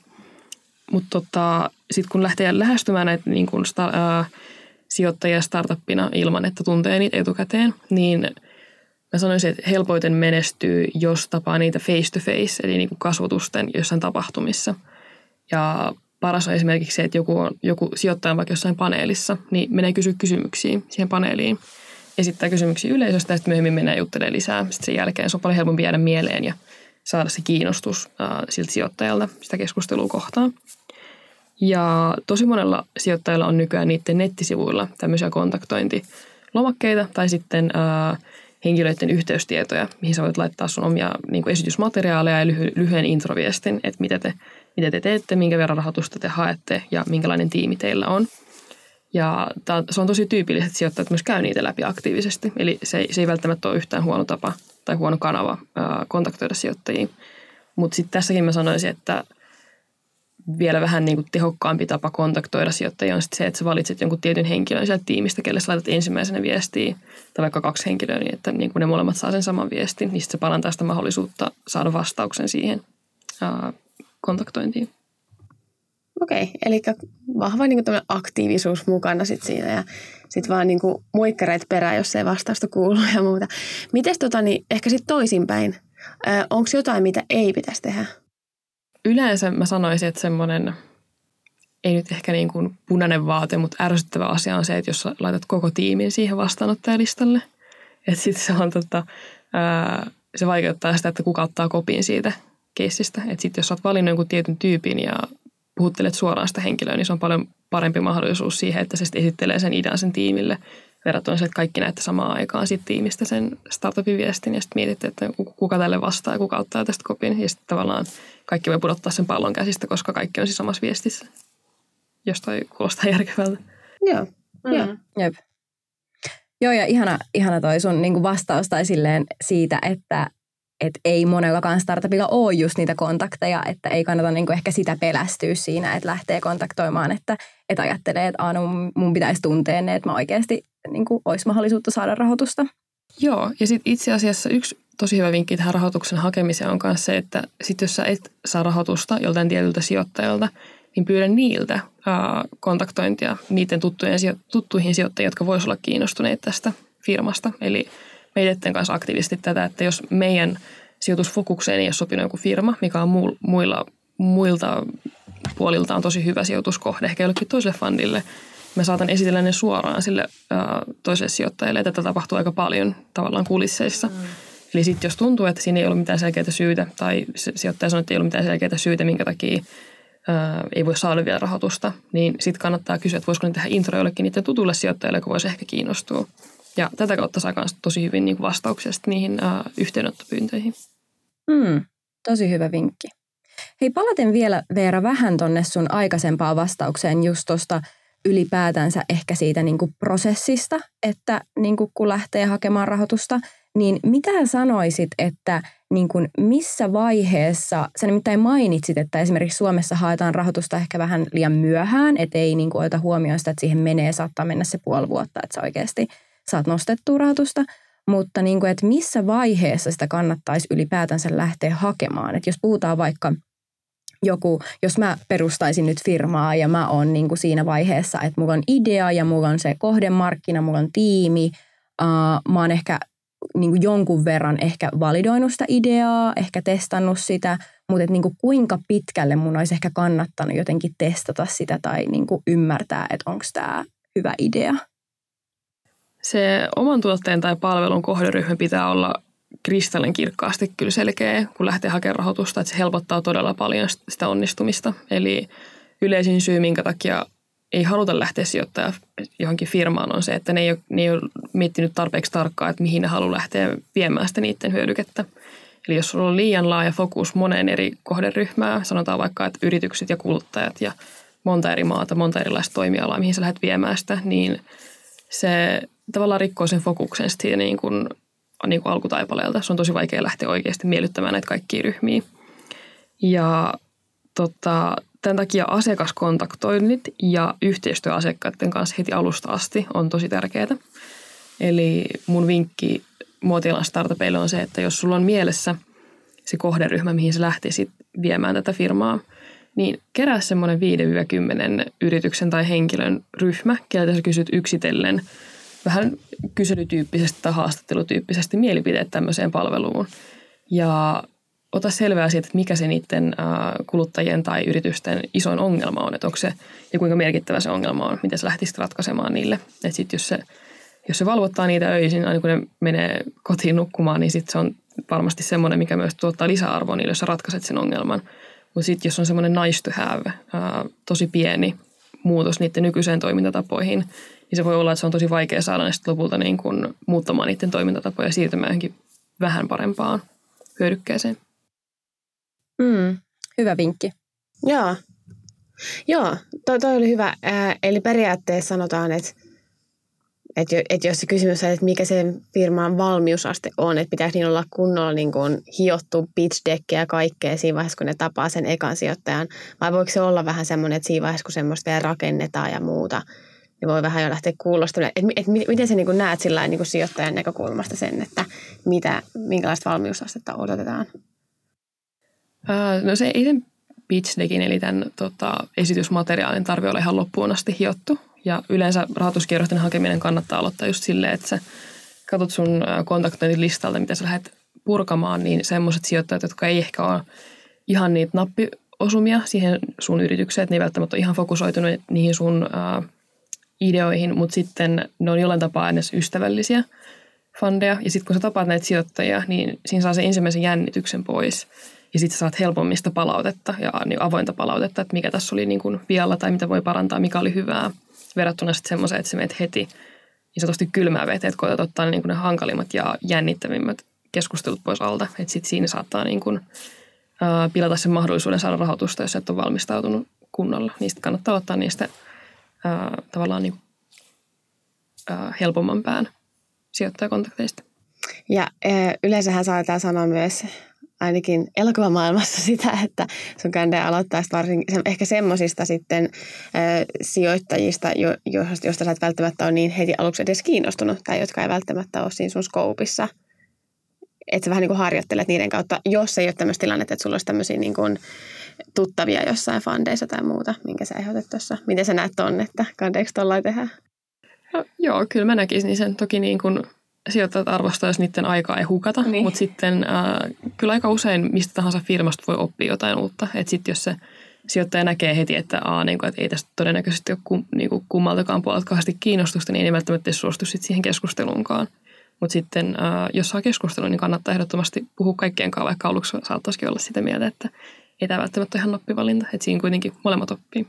Mutta tota, sitten kun lähtee lähestymään näitä niin kuin sta, ää, sijoittajia startuppina ilman, että tuntee niitä etukäteen, niin – Mä sanoisin, että helpoiten menestyy, jos tapaa niitä face to face, eli niin kuin kasvotusten jossain tapahtumissa. Ja paras on esimerkiksi se, että joku, on, joku sijoittaja on vaikka jossain paneelissa, niin menee kysyä kysymyksiä siihen paneeliin. Esittää kysymyksiä yleisöstä ja sitten myöhemmin mennään juttelemaan lisää. Sitten sen jälkeen se on paljon helpompi jäädä mieleen ja saada se kiinnostus äh, siltä sijoittajalta sitä keskustelua kohtaan. Ja tosi monella sijoittajalla on nykyään niiden nettisivuilla tämmöisiä kontaktointilomakkeita tai sitten äh, henkilöiden yhteystietoja, mihin sä voit laittaa sun omia niin kuin esitysmateriaaleja ja lyhy- lyhyen introviestin, että mitä te, mitä te teette, minkä verran rahoitusta te haette ja minkälainen tiimi teillä on. Ja tää, se on tosi tyypillistä, että sijoittajat myös käy niitä läpi aktiivisesti. Eli se se ei välttämättä ole yhtään huono tapa tai huono kanava ää, kontaktoida sijoittajiin. Mutta sitten tässäkin mä sanoisin, että – vielä vähän niin kuin tehokkaampi tapa kontaktoida sijoittajia on se, että sä valitset jonkun tietyn henkilön sieltä tiimistä, kelle sä laitat ensimmäisenä viestiä, tai vaikka kaksi henkilöä, niin että niin kuin ne molemmat saa sen saman viestin, niin sitten se parantaa sitä mahdollisuutta saada vastauksen siihen ää, kontaktointiin. Okei, okay, eli vahva niin kuin aktiivisuus mukana sit siinä ja sitten vaan niin kuin muikkareet perään, jos ei vastausta kuulu ja muuta. Miten tota, niin ehkä sitten toisinpäin? Onko jotain, mitä ei pitäisi tehdä? yleensä mä sanoisin, että semmoinen, ei nyt ehkä niin kuin punainen vaate, mutta ärsyttävä asia on se, että jos laitat koko tiimin siihen vastaanottajalistalle, että sitten se on tota, ää, se vaikeuttaa sitä, että kuka ottaa kopin siitä keissistä. Että sitten jos sä oot valinnut jonkun tietyn tyypin ja puhuttelet suoraan sitä henkilöä, niin se on paljon parempi mahdollisuus siihen, että se sitten esittelee sen idean sen tiimille verrattuna se, että kaikki näette samaan aikaan siitä tiimistä sen startupin viestin ja sitten mietitte, että kuka tälle vastaa ja kuka ottaa tästä kopin. Ja sitten tavallaan kaikki voi pudottaa sen pallon käsistä, koska kaikki on siis samassa viestissä, jos toi kuulostaa järkevältä. Joo, mm. joo. Jep. Joo, ja ihana, ihana toi sun niin vastaus tai silleen siitä, että et ei monellakaan startupilla ole just niitä kontakteja, että ei kannata niin ehkä sitä pelästyä siinä, että lähtee kontaktoimaan, että, että ajattelee, että aina mun pitäisi tuntea ne, että mä oikeasti niin olisi mahdollisuutta saada rahoitusta. Joo, ja sitten itse asiassa yksi tosi hyvä vinkki tähän rahoituksen hakemiseen on myös se, että sit jos sä et saa rahoitusta joltain tietyltä sijoittajalta, niin pyydä niiltä äh, kontaktointia niiden tuttujen, tuttuihin sijoittajien, jotka voisivat olla kiinnostuneita tästä firmasta. Eli meidän kanssa aktiivisesti tätä, että jos meidän sijoitusfokukseen ei ole sopinut joku firma, mikä on muilla, muilta puolilta on tosi hyvä sijoituskohde, ehkä jollekin toiselle fundille, mä saatan esitellä ne suoraan sille äh, toiselle sijoittajalle. Tätä tapahtuu aika paljon tavallaan kulisseissa. Mm. Eli sitten jos tuntuu, että siinä ei ole mitään selkeää syytä, tai sijoittaja sanoo, että ei ole mitään selkeää syytä, minkä takia ää, ei voi saada vielä rahoitusta, niin sitten kannattaa kysyä, että voisiko ne tehdä intro jollekin niiden tutulle sijoittajille, joka voisi ehkä kiinnostua. Ja tätä kautta saa myös tosi hyvin niin vastauksia niihin ää, yhteydenottopyyntöihin. Mm, tosi hyvä vinkki. Hei, palaten vielä Veera vähän tonne sun aikaisempaan vastaukseen just tuosta ylipäätänsä ehkä siitä niin kuin prosessista, että niin kuin kun lähtee hakemaan rahoitusta, niin mitä sanoisit, että niin kuin missä vaiheessa, sä nimittäin mainitsit, että esimerkiksi Suomessa haetaan rahoitusta ehkä vähän liian myöhään, ettei niin kuin ota huomioon sitä, että siihen menee, saattaa mennä se puoli vuotta, että sä oikeasti saat nostettua rahoitusta, mutta niin kuin, että missä vaiheessa sitä kannattaisi ylipäätänsä lähteä hakemaan. Että jos puhutaan vaikka joku, jos mä perustaisin nyt firmaa ja mä oon niin kuin siinä vaiheessa, että mulla on idea ja mulla on se kohdemarkkina, mulla on tiimi, uh, mä oon ehkä niin kuin jonkun verran ehkä validoinut sitä ideaa, ehkä testannut sitä, mutta et niin kuin kuinka pitkälle mun olisi ehkä kannattanut jotenkin testata sitä tai niin kuin ymmärtää, että onko tämä hyvä idea. Se oman tuotteen tai palvelun kohderyhmä pitää olla kristallin kirkkaasti kyllä selkeä, kun lähtee hakemaan rahoitusta, että se helpottaa todella paljon sitä onnistumista. Eli yleisin syy, minkä takia ei haluta lähteä sijoittaja johonkin firmaan on se, että ne ei, ole, ne ei ole miettinyt tarpeeksi tarkkaan, että mihin ne haluaa lähteä viemään sitä niiden hyödykettä. Eli jos sulla on liian laaja fokus moneen eri kohderyhmään, sanotaan vaikka, että yritykset ja kuluttajat ja monta eri maata, monta erilaista toimialaa, mihin sä lähdet viemään sitä, niin se tavallaan rikkoo sen fokuksen siitä niin kuin, niin kuin alkutaipaleelta. Se on tosi vaikea lähteä oikeasti miellyttämään näitä kaikkia ryhmiä. Ja tota, Tämän takia asiakaskontaktoinnit ja yhteistyö asiakkaiden kanssa heti alusta asti on tosi tärkeää. Eli mun vinkki muotialan startupeille on se, että jos sulla on mielessä se kohderyhmä, mihin sä lähtisit viemään tätä firmaa, niin kerää semmoinen 5-10 yrityksen tai henkilön ryhmä, keltä sä kysyt yksitellen vähän kyselytyyppisesti tai haastattelutyyppisesti mielipiteet tämmöiseen palveluun. Ja ota selvää siitä, että mikä se niiden kuluttajien tai yritysten isoin ongelma on, että onko se ja kuinka merkittävä se ongelma on, miten se lähtisi ratkaisemaan niille. Että sitten jos se, jos se valvottaa niitä öisin, aina kun ne menee kotiin nukkumaan, niin sitten se on varmasti semmoinen, mikä myös tuottaa lisäarvoa niille, jos sä ratkaiset sen ongelman. Mutta sitten jos on semmoinen nice to have, ää, tosi pieni muutos niiden nykyiseen toimintatapoihin, niin se voi olla, että se on tosi vaikea saada ne lopulta niin kun muuttamaan niiden toimintatapoja ja siirtymään vähän parempaan hyödykkeeseen. Mm, hyvä vinkki. Joo. Joo, toi, toi oli hyvä. Ää, eli periaatteessa sanotaan, että että et jos se kysymys on, että mikä se firman valmiusaste on, että pitäisi niin olla kunnolla niin kuin hiottu pitch deck ja kaikkea siinä vaiheessa, kun ne tapaa sen ekan sijoittajan, vai voiko se olla vähän semmoinen, että siinä vaiheessa, kun semmoista vielä rakennetaan ja muuta, niin voi vähän jo lähteä kuulostelemaan, että et, et, miten sä niin näet sillä niin sijoittajan näkökulmasta sen, että mitä, minkälaista valmiusastetta odotetaan? no se itse pitch deckin, eli tämän tota, esitysmateriaalin tarvii olla ihan loppuun asti hiottu. Ja yleensä rahoituskierrosten hakeminen kannattaa aloittaa just silleen, että sä katsot sun kontaktointilistalta, mitä sä lähdet purkamaan, niin semmoiset sijoittajat, jotka ei ehkä ole ihan niitä nappiosumia siihen sun yritykseen, että ne ei välttämättä ole ihan fokusoitunut niihin sun ideoihin, mutta sitten ne on jollain tapaa edes ystävällisiä fundeja. Ja sitten kun sä tapaat näitä sijoittajia, niin siinä saa sen ensimmäisen jännityksen pois ja sitten saat helpommista palautetta ja niin avointa palautetta, että mikä tässä oli niin kuin vialla tai mitä voi parantaa, mikä oli hyvää, verrattuna sitten semmoiseen, että sä meet heti niin sanotusti kylmää veteen, että koetat ottaa niin kuin ne hankalimmat ja jännittävimmät keskustelut pois alta, että sitten siinä saattaa niin kuin, ää, pilata sen mahdollisuuden saada rahoitusta, jos et ole valmistautunut kunnolla. Niistä kannattaa ottaa niistä ää, tavallaan niin, ää, helpomman pään sijoittajakontakteista. Ja yleensähän saattaa sanoa myös ainakin elokuvamaailmassa sitä, että sun kändejä aloittaa varsin ehkä semmoisista sitten ö, sijoittajista, jo, joista sä et välttämättä ole niin heti aluksi edes kiinnostunut tai jotka ei välttämättä ole siinä sun skoupissa. Että sä vähän niin kuin harjoittelet niiden kautta, jos ei ole tämmöistä tilannetta, että sulla olisi tämmöisiä niin kuin tuttavia jossain fandeissa tai muuta, minkä sä ehdotat tuossa. Miten sä näet ton, että kandeeksi tollain tehdään? No, joo, kyllä mä näkisin sen toki niin kuin sijoittajat arvostaa, jos niiden aikaa ei hukata, niin. mutta sitten äh, kyllä aika usein mistä tahansa firmasta voi oppia jotain uutta. Että sitten jos se sijoittaja näkee heti, että, aa, niin kuin, että ei tästä todennäköisesti ole kum, niin kuin kummaltakaan puolelta kauheasti kiinnostusta, niin ei välttämättä suostu sit siihen keskusteluunkaan. Mutta sitten äh, jos saa keskustelua, niin kannattaa ehdottomasti puhua kaikkien kanssa, vaikka aluksi saattaisikin olla sitä mieltä, että ei tämä välttämättä ihan noppivalinta. Että siinä kuitenkin molemmat oppii.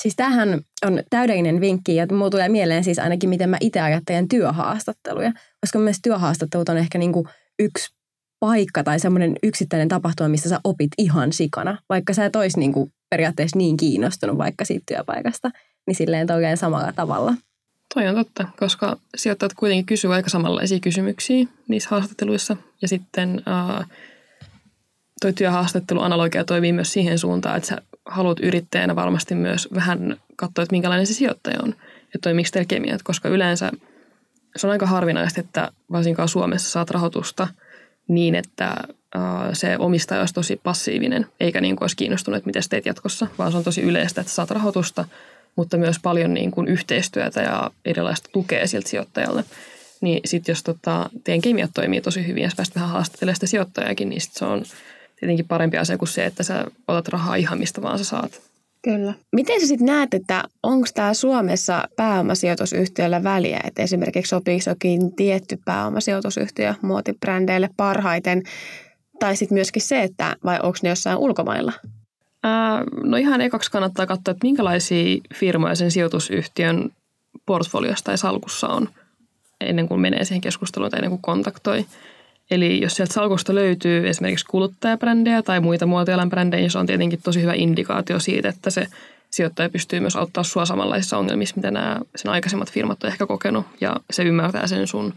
Siis tähän on täydellinen vinkki ja mulla tulee mieleen siis ainakin, miten mä itse ajattelen työhaastatteluja. Koska mielestäni työhaastattelut on ehkä niin kuin yksi paikka tai semmoinen yksittäinen tapahtuma, missä sä opit ihan sikana. Vaikka sä et olisi niin kuin periaatteessa niin kiinnostunut vaikka siitä työpaikasta, niin silleen toinen samalla tavalla. Toi on totta, koska sijoittajat kuitenkin kysyvät aika samanlaisia kysymyksiä niissä haastatteluissa. Ja sitten ää, toi työhaastatteluanalogia toimii myös siihen suuntaan, että sä haluat yrittäjänä varmasti myös vähän katsoa, että minkälainen se sijoittaja on ja toimiiko teillä kemiat, koska yleensä se on aika harvinaista, että varsinkaan Suomessa saat rahoitusta niin, että se omistaja olisi tosi passiivinen, eikä niin kuin olisi kiinnostunut, että miten teet jatkossa, vaan se on tosi yleistä, että saat rahoitusta, mutta myös paljon niin kuin yhteistyötä ja erilaista tukea siltä sijoittajalle. Niin sitten jos tota, teidän kemiat toimii tosi hyvin ja päästä vähän haastattelemaan sitä sijoittajakin, niin sit se on tietenkin parempi asia kuin se, että sä otat rahaa ihan mistä vaan sä saat. Kyllä. Miten sä sitten näet, että onko tämä Suomessa pääomasijoitusyhtiöllä väliä, että esimerkiksi sopiiko jokin tietty pääomasijoitusyhtiö muotibrändeille parhaiten, tai sitten myöskin se, että vai onko ne jossain ulkomailla? Ää, no ihan ekaksi kannattaa katsoa, että minkälaisia firmoja sen sijoitusyhtiön portfoliosta tai salkussa on, ennen kuin menee siihen keskusteluun tai ennen kuin kontaktoi. Eli jos sieltä salkusta löytyy esimerkiksi kuluttajabrändejä tai muita muotoalan brändejä, niin se on tietenkin tosi hyvä indikaatio siitä, että se sijoittaja pystyy myös auttaa sua samanlaisissa ongelmissa, mitä nämä sen aikaisemmat firmat on ehkä kokenut. Ja se ymmärtää sen sun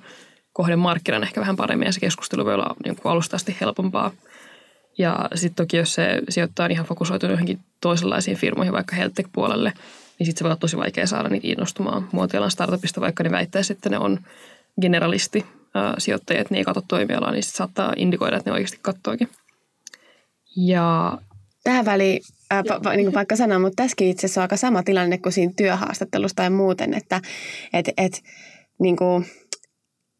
kohden markkinan ehkä vähän paremmin ja se keskustelu voi olla niin kuin alusta asti helpompaa. Ja sitten toki, jos se sijoittaa ihan fokusoitunut johonkin toisenlaisiin firmoihin, vaikka health-puolelle, niin sitten se voi olla tosi vaikea saada niitä innostumaan muotialan startupista, vaikka ne väittäisi, että ne on generalisti sijoittajia, että ne ei katso toimialaa, niin saattaa indikoida, että ne oikeasti katsoikin. Ja Tähän väliin, ää, pa, pa, niin kuin vaikka sanoa, mutta tässäkin itse asiassa on aika sama tilanne kuin siinä työhaastattelussa tai muuten, että et, et, niin kuin,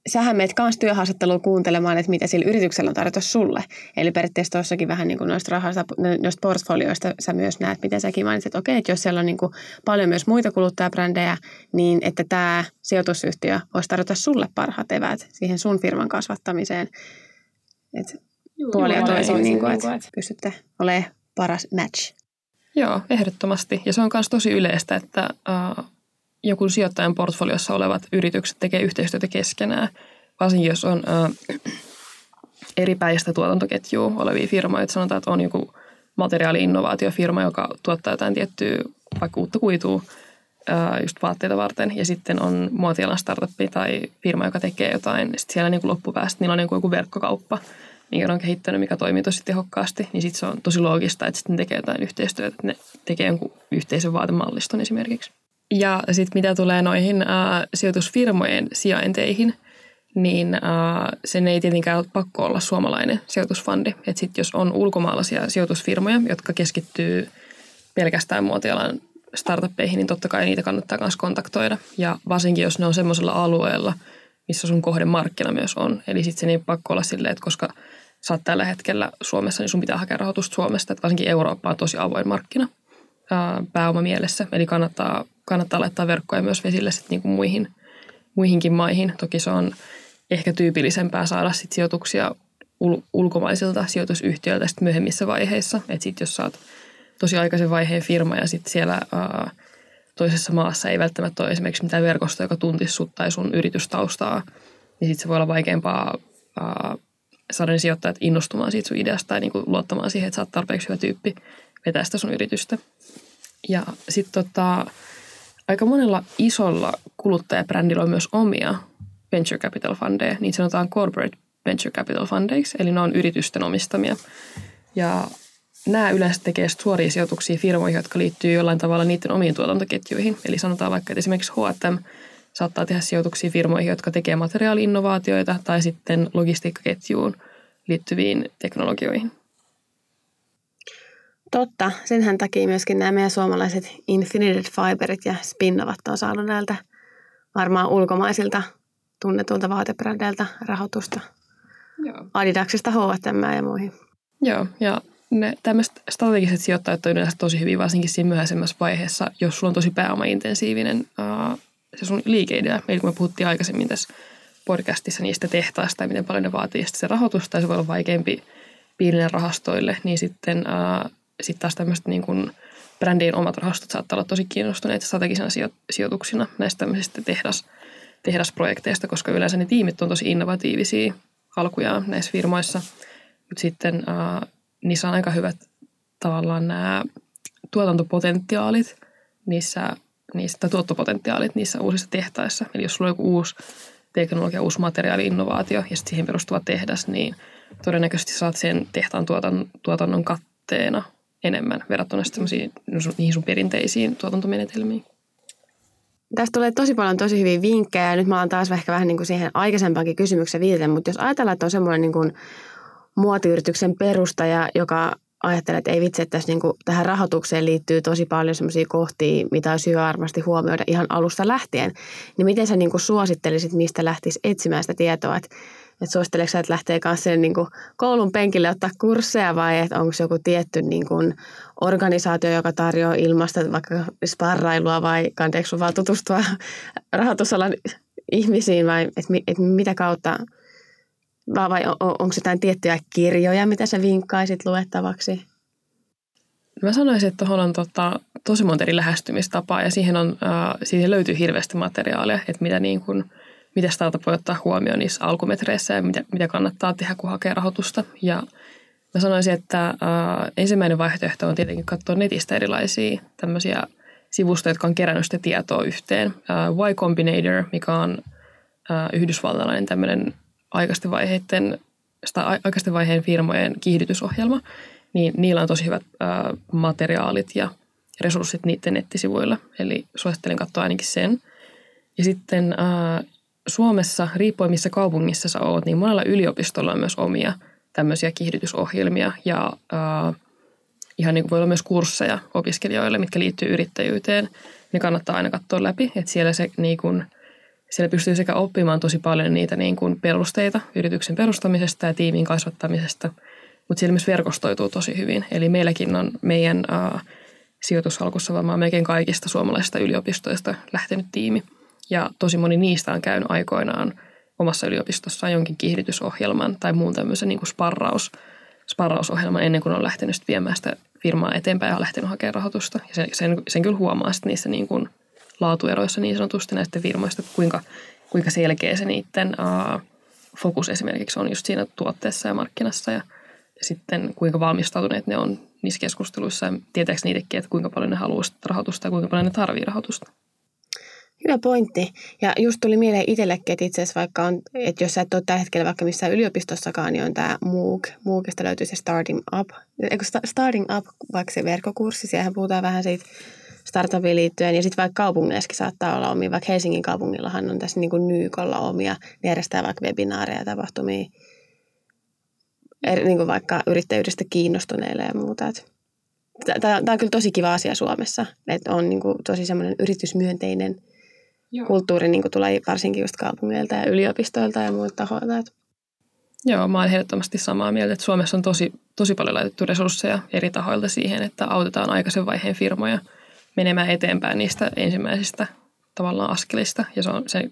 sähän meet kanssa työhaastatteluun kuuntelemaan, että mitä sillä yrityksellä on tarjota sulle. Eli periaatteessa tuossakin vähän niin kuin noista rahasta, noista portfolioista sä myös näet, miten säkin mainitsit, että okei, että jos siellä on niin kuin paljon myös muita kuluttajabrändejä, niin että tämä sijoitusyhtiö voisi tarjota sulle parhaat eväät siihen sun firman kasvattamiseen. Että puoli ja toisin, niin kuin, että pystytte olemaan paras match. Joo, ehdottomasti. Ja se on myös tosi yleistä, että uh, joku sijoittajan portfoliossa olevat yritykset tekee yhteistyötä keskenään, varsinkin jos on uh, eri päistä tuotantoketjua olevia firmoja. Että sanotaan, että on joku materiaali-innovaatiofirma, joka tuottaa jotain tiettyä vaikka uutta kuitua uh, just vaatteita varten. Ja sitten on muotialan startupi tai firma, joka tekee jotain. Sitten siellä niin kuin loppupäästä niillä on niin kuin joku verkkokauppa, minkä ne on kehittänyt, mikä toimii tosi tehokkaasti. Niin sitten se on tosi loogista, että sitten ne tekee jotain yhteistyötä, että ne tekee jonkun yhteisen vaatemalliston esimerkiksi. Ja sitten mitä tulee noihin ää, sijoitusfirmojen sijainteihin, niin ää, sen ei tietenkään ole pakko olla suomalainen sijoitusfundi. Että sitten jos on ulkomaalaisia sijoitusfirmoja, jotka keskittyy pelkästään muotialan startuppeihin, niin totta kai niitä kannattaa myös kontaktoida. Ja varsinkin, jos ne on semmoisella alueella, missä sun kohdemarkkina myös on. Eli sitten sen ei pakko olla silleen, että koska sä oot tällä hetkellä Suomessa, niin sun pitää hakea rahoitusta Suomesta. Että varsinkin Eurooppa on tosi avoin markkina pääoma mielessä. Eli kannattaa kannattaa laittaa verkkoja myös vesille sit niinku muihin, muihinkin maihin. Toki se on ehkä tyypillisempää saada sit sijoituksia ul- ulkomaisilta sijoitusyhtiöiltä sit myöhemmissä vaiheissa. Että sitten jos saat tosi aikaisen vaiheen firma ja sitten siellä ää, toisessa maassa ei välttämättä ole esimerkiksi mitään verkostoa, joka tuntisi sut tai sun yritystaustaa, niin sitten se voi olla vaikeampaa ää, saada ne sijoittajat innostumaan siitä sun ideasta tai niinku luottamaan siihen, että sä oot tarpeeksi hyvä tyyppi vetää sitä sun yritystä. Ja sitten tota, aika monella isolla kuluttajabrändillä on myös omia venture capital fundeja, niin sanotaan corporate venture capital fundeiksi, eli ne on yritysten omistamia. Ja nämä yleensä tekee suoria sijoituksia firmoihin, jotka liittyy jollain tavalla niiden omiin tuotantoketjuihin. Eli sanotaan vaikka, että esimerkiksi H&M saattaa tehdä sijoituksia firmoihin, jotka tekee materiaali-innovaatioita tai sitten logistiikkaketjuun liittyviin teknologioihin. Totta. Senhän takia myöskin nämä meidän suomalaiset Infinited Fiberit ja Spinnovat on saanut näiltä varmaan ulkomaisilta tunnetulta vaatebrändeiltä rahoitusta. Joo. Adidaksista, H&M ja muihin. Joo, ja ne tämmöiset strategiset sijoittajat on yleensä tosi hyvin, varsinkin siinä myöhäisemmässä vaiheessa, jos sulla on tosi pääomaintensiivinen uh, se sun liikeidea. Eli kun me puhuttiin aikaisemmin tässä podcastissa niistä tehtaista ja miten paljon ne vaatii se rahoitusta, ja se voi olla vaikeampi pienille rahastoille, niin sitten uh, sitten taas tämmöiset niin kuin brändien omat rahastot saattaa olla tosi kiinnostuneita strategisena sijoituksina näistä tämmöisistä tehdas, tehdasprojekteista, koska yleensä ne tiimit on tosi innovatiivisia alkujaan näissä firmoissa. Mutta sitten äh, niissä on aika hyvät tavallaan nämä tuotantopotentiaalit niissä, niissä tuottopotentiaalit niissä uusissa tehtaissa. Eli jos sulla on joku uusi teknologia, uusi materiaali, innovaatio ja sitten siihen perustuva tehdas, niin todennäköisesti saat sen tehtaan tuotannon katteena enemmän verrattuna niihin sun perinteisiin tuotantomenetelmiin. tästä tulee tosi paljon tosi hyviä vinkkejä ja nyt mä oon taas ehkä vähän niin kuin siihen aikaisempaankin kysymykseen viitaten, mutta jos ajatellaan, että on semmoinen niin kuin muotiyrityksen perustaja, joka ajattelee, että ei vitsi, että tässä niin kuin tähän rahoitukseen liittyy tosi paljon semmoisia kohtia, mitä olisi hyvä varmasti huomioida ihan alusta lähtien, niin miten sä niin kuin suosittelisit, mistä lähtisi etsimään sitä tietoa, että että suositteleeko että lähtee kanssa niin kuin koulun penkille ottaa kursseja vai että onko joku tietty niin kuin organisaatio, joka tarjoaa ilmasta vaikka sparrailua vai kanteeksi vaan tutustua rahoitusalan ihmisiin vai että, että mitä kautta vai, vai on, onko jotain tiettyjä kirjoja, mitä sä vinkkaisit luettavaksi? Mä sanoisin, että tuohon on tota, tosi monta eri lähestymistapaa ja siihen, on, äh, siihen löytyy hirveästi materiaalia, että mitä niin kuin – mitä startup voi ottaa huomioon niissä alkumetreissä ja mitä, mitä kannattaa tehdä, kun hakee rahoitusta. Ja mä sanoisin, että äh, ensimmäinen vaihtoehto on tietenkin katsoa netistä erilaisia tämmöisiä sivustoja, jotka on kerännyt sitä tietoa yhteen. Äh, y Combinator, mikä on äh, yhdysvaltalainen tämmöinen aikaisten vaiheiden, aikaisten vaiheen firmojen kiihdytysohjelma, niin niillä on tosi hyvät äh, materiaalit ja resurssit niiden nettisivuilla. Eli suosittelen katsoa ainakin sen. Ja sitten äh, Suomessa, riippuen missä kaupungissa sä oot, niin monella yliopistolla on myös omia tämmöisiä kiihdytysohjelmia ja äh, ihan niin kuin voi olla myös kursseja opiskelijoille, mitkä liittyy yrittäjyyteen. Ne kannattaa aina katsoa läpi, että siellä, se, niin kuin, siellä pystyy sekä oppimaan tosi paljon niitä niin kuin perusteita yrityksen perustamisesta ja tiimin kasvattamisesta, mutta siellä myös verkostoituu tosi hyvin. Eli meilläkin on meidän äh, sijoitushalkussa varmaan melkein kaikista suomalaisista yliopistoista lähtenyt tiimi – ja tosi moni niistä on käynyt aikoinaan omassa yliopistossaan jonkin kiihdytysohjelman tai muun tämmöisen niin kuin sparraus, sparrausohjelman ennen kuin on lähtenyt viemään sitä firmaa eteenpäin ja on lähtenyt hakemaan rahoitusta. Ja sen, sen, sen kyllä huomaa sitten niissä niin kuin laatueroissa niin sanotusti näistä firmoista, kuinka, kuinka selkeä se niiden uh, fokus esimerkiksi on just siinä tuotteessa ja markkinassa ja, ja sitten kuinka valmistautuneet ne on niissä keskusteluissa ja tietääkö niitäkin, että kuinka paljon ne haluaa rahoitusta ja kuinka paljon ne tarvii rahoitusta. Hyvä pointti. Ja just tuli mieleen itsellekin, että itse asiassa vaikka on, että jos sä et ole tällä hetkellä vaikka missään yliopistossakaan, niin on tämä MOOC. MOOCista löytyy se Starting Up. Eikö Starting Up, vaikka se verkkokurssi, siellä puhutaan vähän siitä startupiin liittyen. Ja sitten vaikka kaupungeissakin saattaa olla omia, vaikka Helsingin kaupungillahan on tässä niin kuin Nyykolla omia, ne järjestää vaikka webinaareja ja tapahtumia, niin kuin vaikka yrittäjyydestä kiinnostuneille ja muuta. Tämä on kyllä tosi kiva asia Suomessa, että on niin kuin tosi semmoinen yritysmyönteinen – Joo. kulttuuri niin kuin tulee varsinkin just kaupungeilta ja yliopistoilta ja muilta tahoilta. Joo, mä olen ehdottomasti samaa mieltä, että Suomessa on tosi, tosi paljon laitettu resursseja eri tahoilta siihen, että autetaan aikaisen vaiheen firmoja menemään eteenpäin niistä ensimmäisistä tavallaan askelista. Ja se on, se,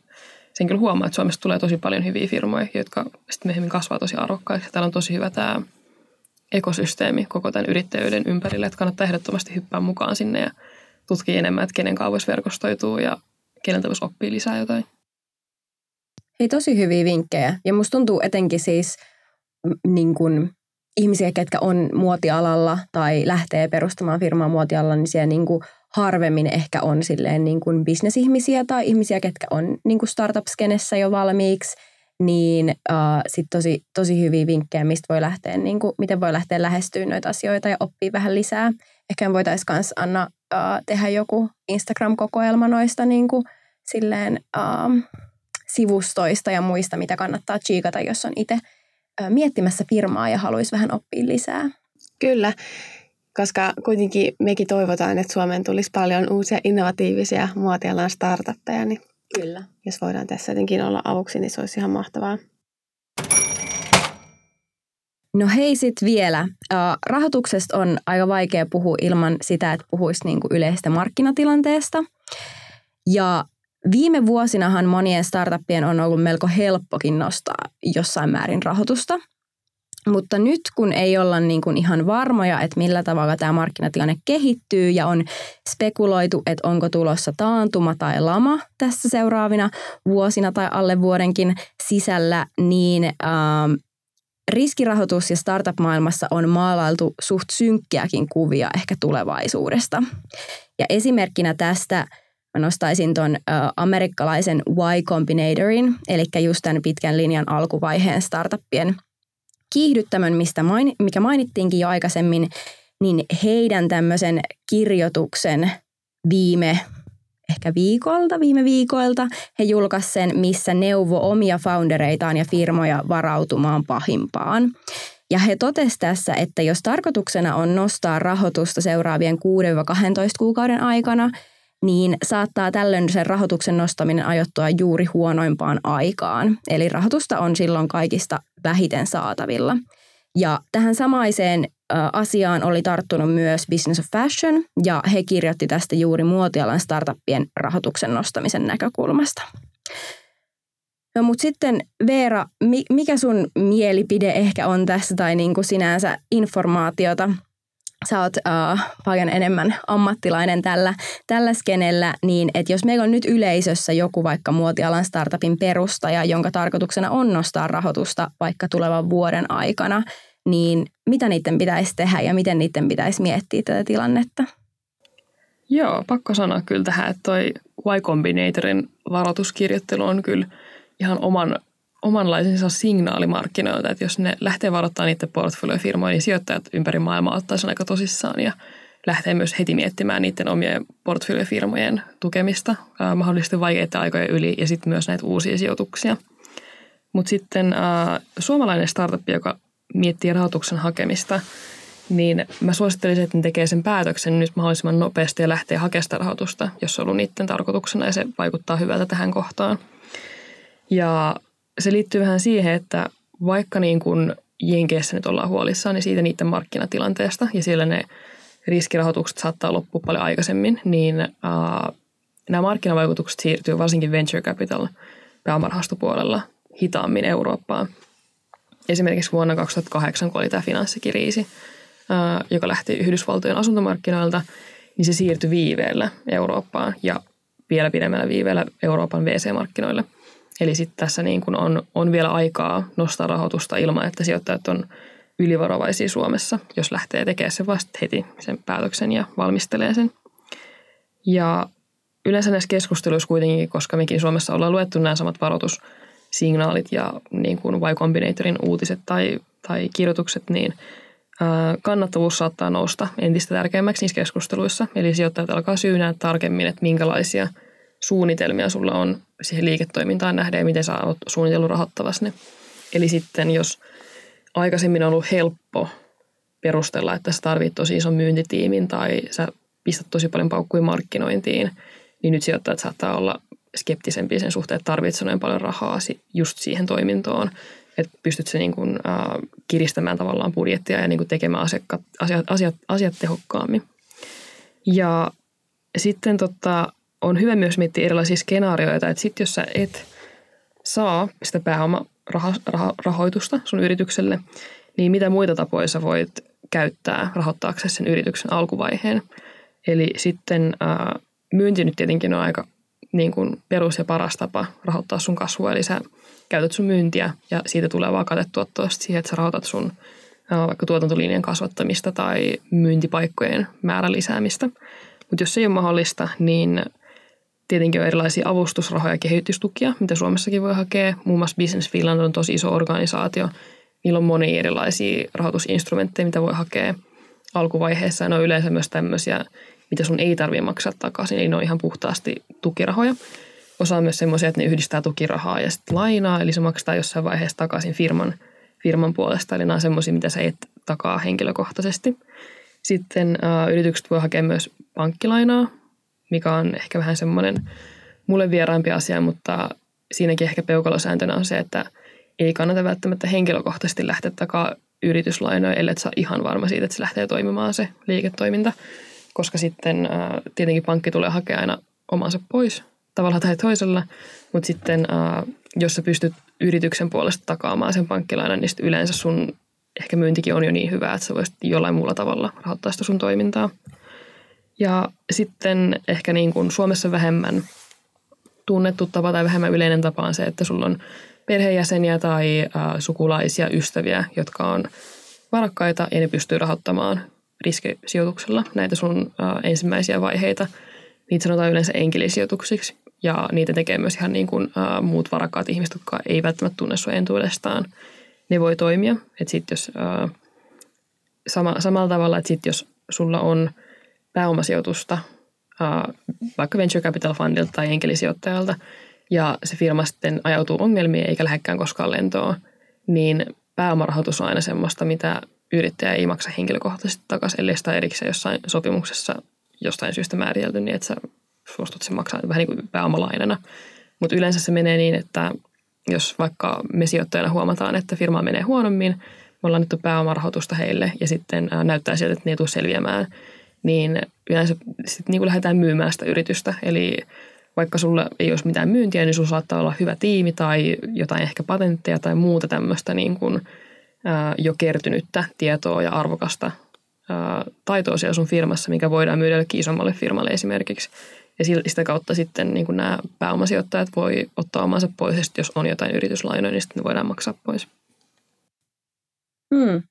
sen kyllä huomaa, että Suomessa tulee tosi paljon hyviä firmoja, jotka sitten myöhemmin kasvaa tosi arvokkaiksi. Täällä on tosi hyvä tämä ekosysteemi koko tämän yrittäjyyden ympärille, että kannattaa ehdottomasti hyppää mukaan sinne ja tutkia enemmän, että kenen kauas verkostoituu ja keneltä voisi oppia lisää jotain. Hei, tosi hyviä vinkkejä. Ja musta tuntuu etenkin siis niin kun, ihmisiä, ketkä on muotialalla tai lähtee perustamaan firmaa muotialalla, niin siellä niin kuin harvemmin ehkä on silleen niin kuin bisnesihmisiä tai ihmisiä, ketkä on niin kuin startup-skenessä jo valmiiksi, niin uh, sit tosi, tosi hyviä vinkkejä, mistä voi lähteä, niin kuin, miten voi lähteä lähestyä noita asioita ja oppia vähän lisää. Ehkä voitaisiin myös Anna uh, tehdä joku Instagram-kokoelma noista niin kuin, silleen, uh, sivustoista ja muista, mitä kannattaa chiikata, jos on itse uh, miettimässä firmaa ja haluaisi vähän oppia lisää. Kyllä, koska kuitenkin mekin toivotaan, että Suomeen tulisi paljon uusia innovatiivisia muotialan startuppeja, niin Kyllä. jos voidaan tässä jotenkin olla avuksi, niin se olisi ihan mahtavaa. No hei sitten vielä. rahoituksesta on aika vaikea puhua ilman sitä, että puhuisi niinku yleisestä markkinatilanteesta. Ja viime vuosinahan monien startuppien on ollut melko helppokin nostaa jossain määrin rahoitusta. Mutta nyt kun ei olla niin kuin ihan varmoja, että millä tavalla tämä markkinatilanne kehittyy ja on spekuloitu, että onko tulossa taantuma tai lama tässä seuraavina vuosina tai alle vuodenkin sisällä, niin ähm, riskirahoitus- ja startup-maailmassa on maalailtu suht synkkiäkin kuvia ehkä tulevaisuudesta. Ja esimerkkinä tästä mä nostaisin tuon amerikkalaisen Y Combinatorin, eli just tämän pitkän linjan alkuvaiheen startuppien kiihdyttämön, mistä main, mikä mainittiinkin jo aikaisemmin, niin heidän tämmöisen kirjoituksen viime ehkä viikolta, viime viikoilta. He julkaisivat sen, missä neuvo omia foundereitaan ja firmoja varautumaan pahimpaan. Ja he totesivat tässä, että jos tarkoituksena on nostaa rahoitusta seuraavien 6-12 kuukauden aikana, niin saattaa tällöin sen rahoituksen nostaminen ajoittua juuri huonoimpaan aikaan. Eli rahoitusta on silloin kaikista vähiten saatavilla. Ja tähän samaiseen asiaan oli tarttunut myös Business of Fashion, ja he kirjoitti tästä juuri muotialan startuppien rahoituksen nostamisen näkökulmasta. No mutta sitten Veera, mikä sun mielipide ehkä on tässä tai niin kuin sinänsä informaatiota? Sä oot uh, paljon enemmän ammattilainen tällä, tällä skenellä, niin että jos meillä on nyt yleisössä joku vaikka muotialan startupin perustaja, jonka tarkoituksena on nostaa rahoitusta vaikka tulevan vuoden aikana, niin mitä niiden pitäisi tehdä ja miten niiden pitäisi miettiä tätä tilannetta? Joo, pakko sanoa kyllä tähän, että toi Y Combinatorin varoituskirjoittelu on kyllä ihan oman, omanlaisensa signaalimarkkinoilta, että jos ne lähtee varoittamaan niiden portfoliofirmoja, niin sijoittajat ympäri maailmaa ottaa sen aika tosissaan ja lähtee myös heti miettimään niiden omien portfoliofirmojen tukemista äh, mahdollisesti vaikeita aikoja yli ja sitten myös näitä uusia sijoituksia. Mutta sitten äh, suomalainen startup, joka miettii rahoituksen hakemista, niin mä suosittelisin, että ne tekee sen päätöksen nyt mahdollisimman nopeasti ja lähtee hakemaan rahoitusta, jos on ollut niiden tarkoituksena ja se vaikuttaa hyvältä tähän kohtaan. Ja se liittyy vähän siihen, että vaikka niin kuin Jenkeissä nyt ollaan huolissaan, niin siitä niiden markkinatilanteesta ja siellä ne riskirahoitukset saattaa loppua paljon aikaisemmin, niin uh, nämä markkinavaikutukset siirtyy varsinkin venture capital pääomarahastopuolella hitaammin Eurooppaan. Esimerkiksi vuonna 2008, kun oli tämä finanssikriisi, joka lähti Yhdysvaltojen asuntomarkkinoilta, niin se siirtyi viiveellä Eurooppaan ja vielä pidemmällä viiveellä Euroopan VC-markkinoille – Eli sitten tässä niin kun on, on vielä aikaa nostaa rahoitusta ilman, että sijoittajat on ylivarovaisia Suomessa, jos lähtee tekemään sen vasta heti sen päätöksen ja valmistelee sen. Ja yleensä näissä keskusteluissa kuitenkin, koska mekin Suomessa ollaan luettu nämä samat varoitussignaalit ja niin kuin Y Combinatorin uutiset tai, tai kirjoitukset, niin kannattavuus saattaa nousta entistä tärkeämmäksi niissä keskusteluissa. Eli sijoittajat alkaa syynää tarkemmin, että minkälaisia – suunnitelmia sulla on siihen liiketoimintaan nähden ja miten sä oot suunnitellut rahoittavasi ne. Eli sitten jos aikaisemmin on ollut helppo perustella, että sä tarvit tosi ison myyntitiimin tai sä pistät tosi paljon paukkuja markkinointiin, niin nyt sijoittajat saattaa olla skeptisempi sen suhteen, että tarvitset noin paljon rahaa just siihen toimintoon, että pystyt se niin kuin, äh, kiristämään tavallaan budjettia ja niin kuin tekemään asiat, asiat, asiat, asiat tehokkaammin. Ja sitten tota, on hyvä myös miettiä erilaisia skenaarioita, että sitten jos sä et saa sitä pääomarahoitusta sun yritykselle, niin mitä muita tapoja sä voit käyttää rahoittaaksesi sen yrityksen alkuvaiheen. Eli sitten ää, myynti nyt tietenkin on aika niin kuin perus ja paras tapa rahoittaa sun kasvua. Eli sä käytät sun myyntiä ja siitä tulee vaan katetuottoa siihen, että sä rahoitat sun ää, vaikka tuotantolinjan kasvattamista tai myyntipaikkojen määrän lisäämistä. Mutta jos se ei ole mahdollista, niin Tietenkin on erilaisia avustusrahoja ja kehitystukia, mitä Suomessakin voi hakea. Muun muassa Business Finland on tosi iso organisaatio. Niillä on monia erilaisia rahoitusinstrumentteja, mitä voi hakea alkuvaiheessa. Ne on yleensä myös tämmöisiä, mitä sun ei tarvitse maksaa takaisin. Eli ne on ihan puhtaasti tukirahoja. Osa on myös semmoisia, että ne yhdistää tukirahaa ja sitten lainaa. Eli se maksetaan jossain vaiheessa takaisin firman, firman puolesta. Eli nämä on semmoisia, mitä sä et takaa henkilökohtaisesti. Sitten ä, yritykset voi hakea myös pankkilainaa, mikä on ehkä vähän semmoinen mulle vieraampi asia, mutta siinäkin ehkä peukalosääntönä on se, että ei kannata välttämättä henkilökohtaisesti lähteä takaa yrityslainoja, ellei saa ihan varma siitä, että se lähtee toimimaan se liiketoiminta, koska sitten ää, tietenkin pankki tulee hakemaan aina omansa pois tavalla tai toisella, mutta sitten ää, jos sä pystyt yrityksen puolesta takaamaan sen pankkilainan, niin yleensä sun ehkä myyntikin on jo niin hyvä, että sä voisit jollain muulla tavalla rahoittaa sitä sun toimintaa. Ja sitten ehkä niin kuin Suomessa vähemmän tunnettu tapa tai vähemmän yleinen tapa on se, että sulla on perheenjäseniä tai äh, sukulaisia, ystäviä, jotka on varakkaita ja ne pystyy rahoittamaan riskisijoituksella näitä sun ensimmäisiä vaiheita. Niitä sanotaan yleensä enkelisijoituksiksi ja niitä tekee myös ihan niin kuin muut varakkaat ihmiset, jotka ei välttämättä tunne sua entuudestaan. Ne voi toimia. Että sit jos, sama, samalla tavalla, että sit jos sulla on – pääomasijoitusta vaikka venture capital fundilta tai enkelisijoittajalta, ja se firma sitten ajautuu ongelmiin eikä lähdekään koskaan lentoon, niin pääomarahoitus on aina semmoista, mitä yrittäjä ei maksa henkilökohtaisesti takaisin, ellei sitä erikseen jossain sopimuksessa jostain syystä määritelty, niin että sä suostut sen maksaa vähän niin kuin pääomalainana. Mutta yleensä se menee niin, että jos vaikka me sijoittajana huomataan, että firma menee huonommin, me ollaan annettu pääomarahoitusta heille ja sitten näyttää sieltä, että ne ei tule selviämään, niin yleensä sitten niin kuin lähdetään myymään sitä yritystä. Eli vaikka sulla ei olisi mitään myyntiä, niin sulla saattaa olla hyvä tiimi tai jotain ehkä patentteja tai muuta tämmöistä niin kuin, jo kertynyttä tietoa ja arvokasta taitoa siellä sun firmassa, mikä voidaan myydä isommalle firmalle esimerkiksi. Ja sitä kautta sitten niin nämä pääomasijoittajat voi ottaa omansa pois, ja jos on jotain yrityslainoja, niin sitten ne voidaan maksaa pois. Hmm.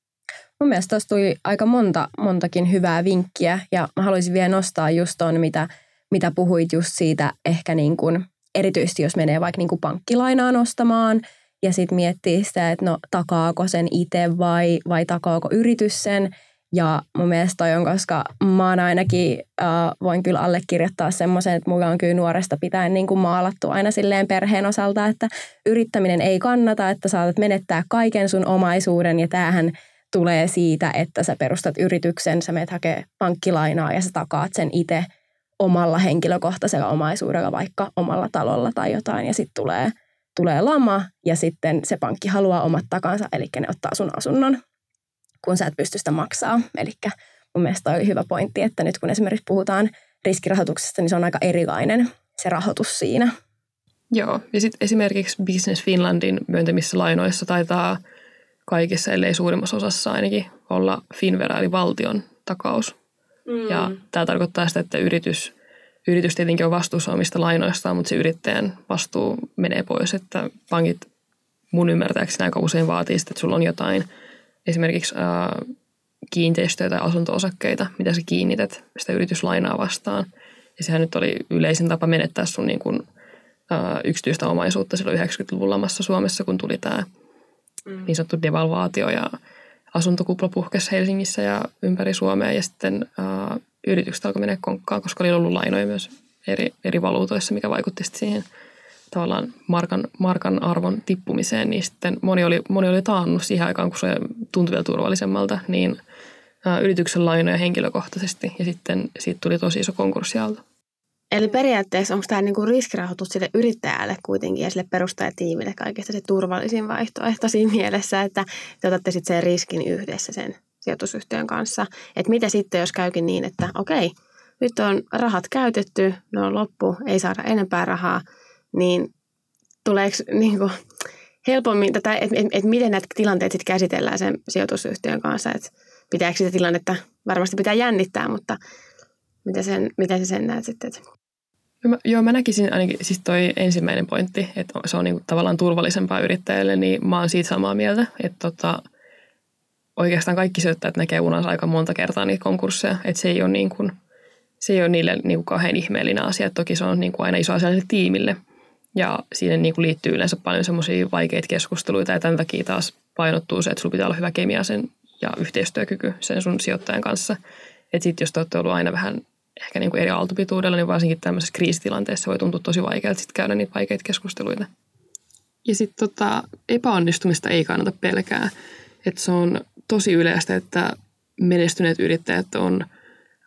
Mun mielestä tuossa tuli aika monta, montakin hyvää vinkkiä, ja mä haluaisin vielä nostaa just tuon, mitä, mitä puhuit just siitä ehkä niin kuin, erityisesti jos menee vaikka niin kuin pankkilainaa nostamaan, ja sitten miettii sitä, että no takaako sen itse vai, vai takaako yritys sen, ja mun mielestä toi on, koska mä oon ainakin, äh, voin kyllä allekirjoittaa semmoisen, että mulla on kyllä nuoresta pitäen niin kuin maalattu aina silleen perheen osalta, että yrittäminen ei kannata, että saatat menettää kaiken sun omaisuuden ja tämähän tulee siitä, että sä perustat yrityksen, sä menet hakee pankkilainaa ja sä takaat sen itse omalla henkilökohtaisella omaisuudella, vaikka omalla talolla tai jotain ja sitten tulee, tulee lama ja sitten se pankki haluaa omat takansa, eli ne ottaa sun asunnon kun sä et pysty sitä maksaa. Eli mun mielestä oli hyvä pointti, että nyt kun esimerkiksi puhutaan riskirahoituksesta, niin se on aika erilainen se rahoitus siinä. Joo, ja sitten esimerkiksi Business Finlandin myöntämissä lainoissa taitaa kaikissa, ellei suurimmassa osassa ainakin, olla Finvera eli valtion takaus. Mm. Ja tämä tarkoittaa sitä, että yritys, yritys tietenkin on vastuussa omista lainoistaan, mutta se yrittäjän vastuu menee pois, että pankit mun ymmärtääkseni aika usein vaatii sitä, että sulla on jotain – esimerkiksi ää, kiinteistöjä tai asunto-osakkeita, mitä sä kiinnität sitä yrityslainaa vastaan. Ja sehän nyt oli yleisin tapa menettää sun niin kuin, ää, yksityistä omaisuutta silloin 90-luvun lamassa Suomessa, kun tuli tämä mm. niin sanottu devalvaatio ja asuntokupla puhkesi Helsingissä ja ympäri Suomea ja sitten ää, yritykset alkoi mennä konkkaan, koska oli ollut lainoja myös eri, eri valuutoissa, mikä vaikutti siihen – tavallaan markan, markan arvon tippumiseen, niin sitten moni oli, moni oli taannut siihen aikaan, kun se tuntui vielä turvallisemmalta, niin ä, yrityksen lainoja henkilökohtaisesti ja sitten siitä tuli tosi iso konkurssialto. Eli periaatteessa onko tämä niinku riskirahoitus sille yrittäjälle kuitenkin ja sille perustajatiimille kaikista se turvallisin vaihtoehto siinä mielessä, että te otatte sitten sen riskin yhdessä sen sijoitusyhtiön kanssa. Että mitä sitten, jos käykin niin, että okei, nyt on rahat käytetty, ne on loppu, ei saada enempää rahaa – niin tuleeko niin kuin helpommin, tätä, että et, et miten näitä tilanteita sitten käsitellään sen sijoitusyhtiön kanssa, että pitääkö sitä tilannetta, varmasti pitää jännittää, mutta miten, sen, miten sen näet sitten? Joo mä, joo, mä näkisin ainakin, siis toi ensimmäinen pointti, että se on niinku tavallaan turvallisempaa yrittäjälle, niin mä oon siitä samaa mieltä, että tota, oikeastaan kaikki syöttäjät näkee unansa aika monta kertaa niitä konkursseja, että se ei ole, niin kuin, se ei ole niille niin kuin kauhean ihmeellinen asia. Toki se on niin kuin aina iso asia tiimille, ja siihen niin kuin liittyy yleensä paljon semmoisia vaikeita keskusteluita ja tämän takia taas painottuu se, että sulla pitää olla hyvä kemia sen ja yhteistyökyky sen sun sijoittajan kanssa. Että sitten jos te olette ollut aina vähän ehkä niin kuin eri aaltopituudella, niin varsinkin tämmöisessä kriisitilanteessa voi tuntua tosi vaikealta sitten käydä niitä vaikeita keskusteluita. Ja sitten tota, epäonnistumista ei kannata pelkää. Että se on tosi yleistä, että menestyneet yrittäjät on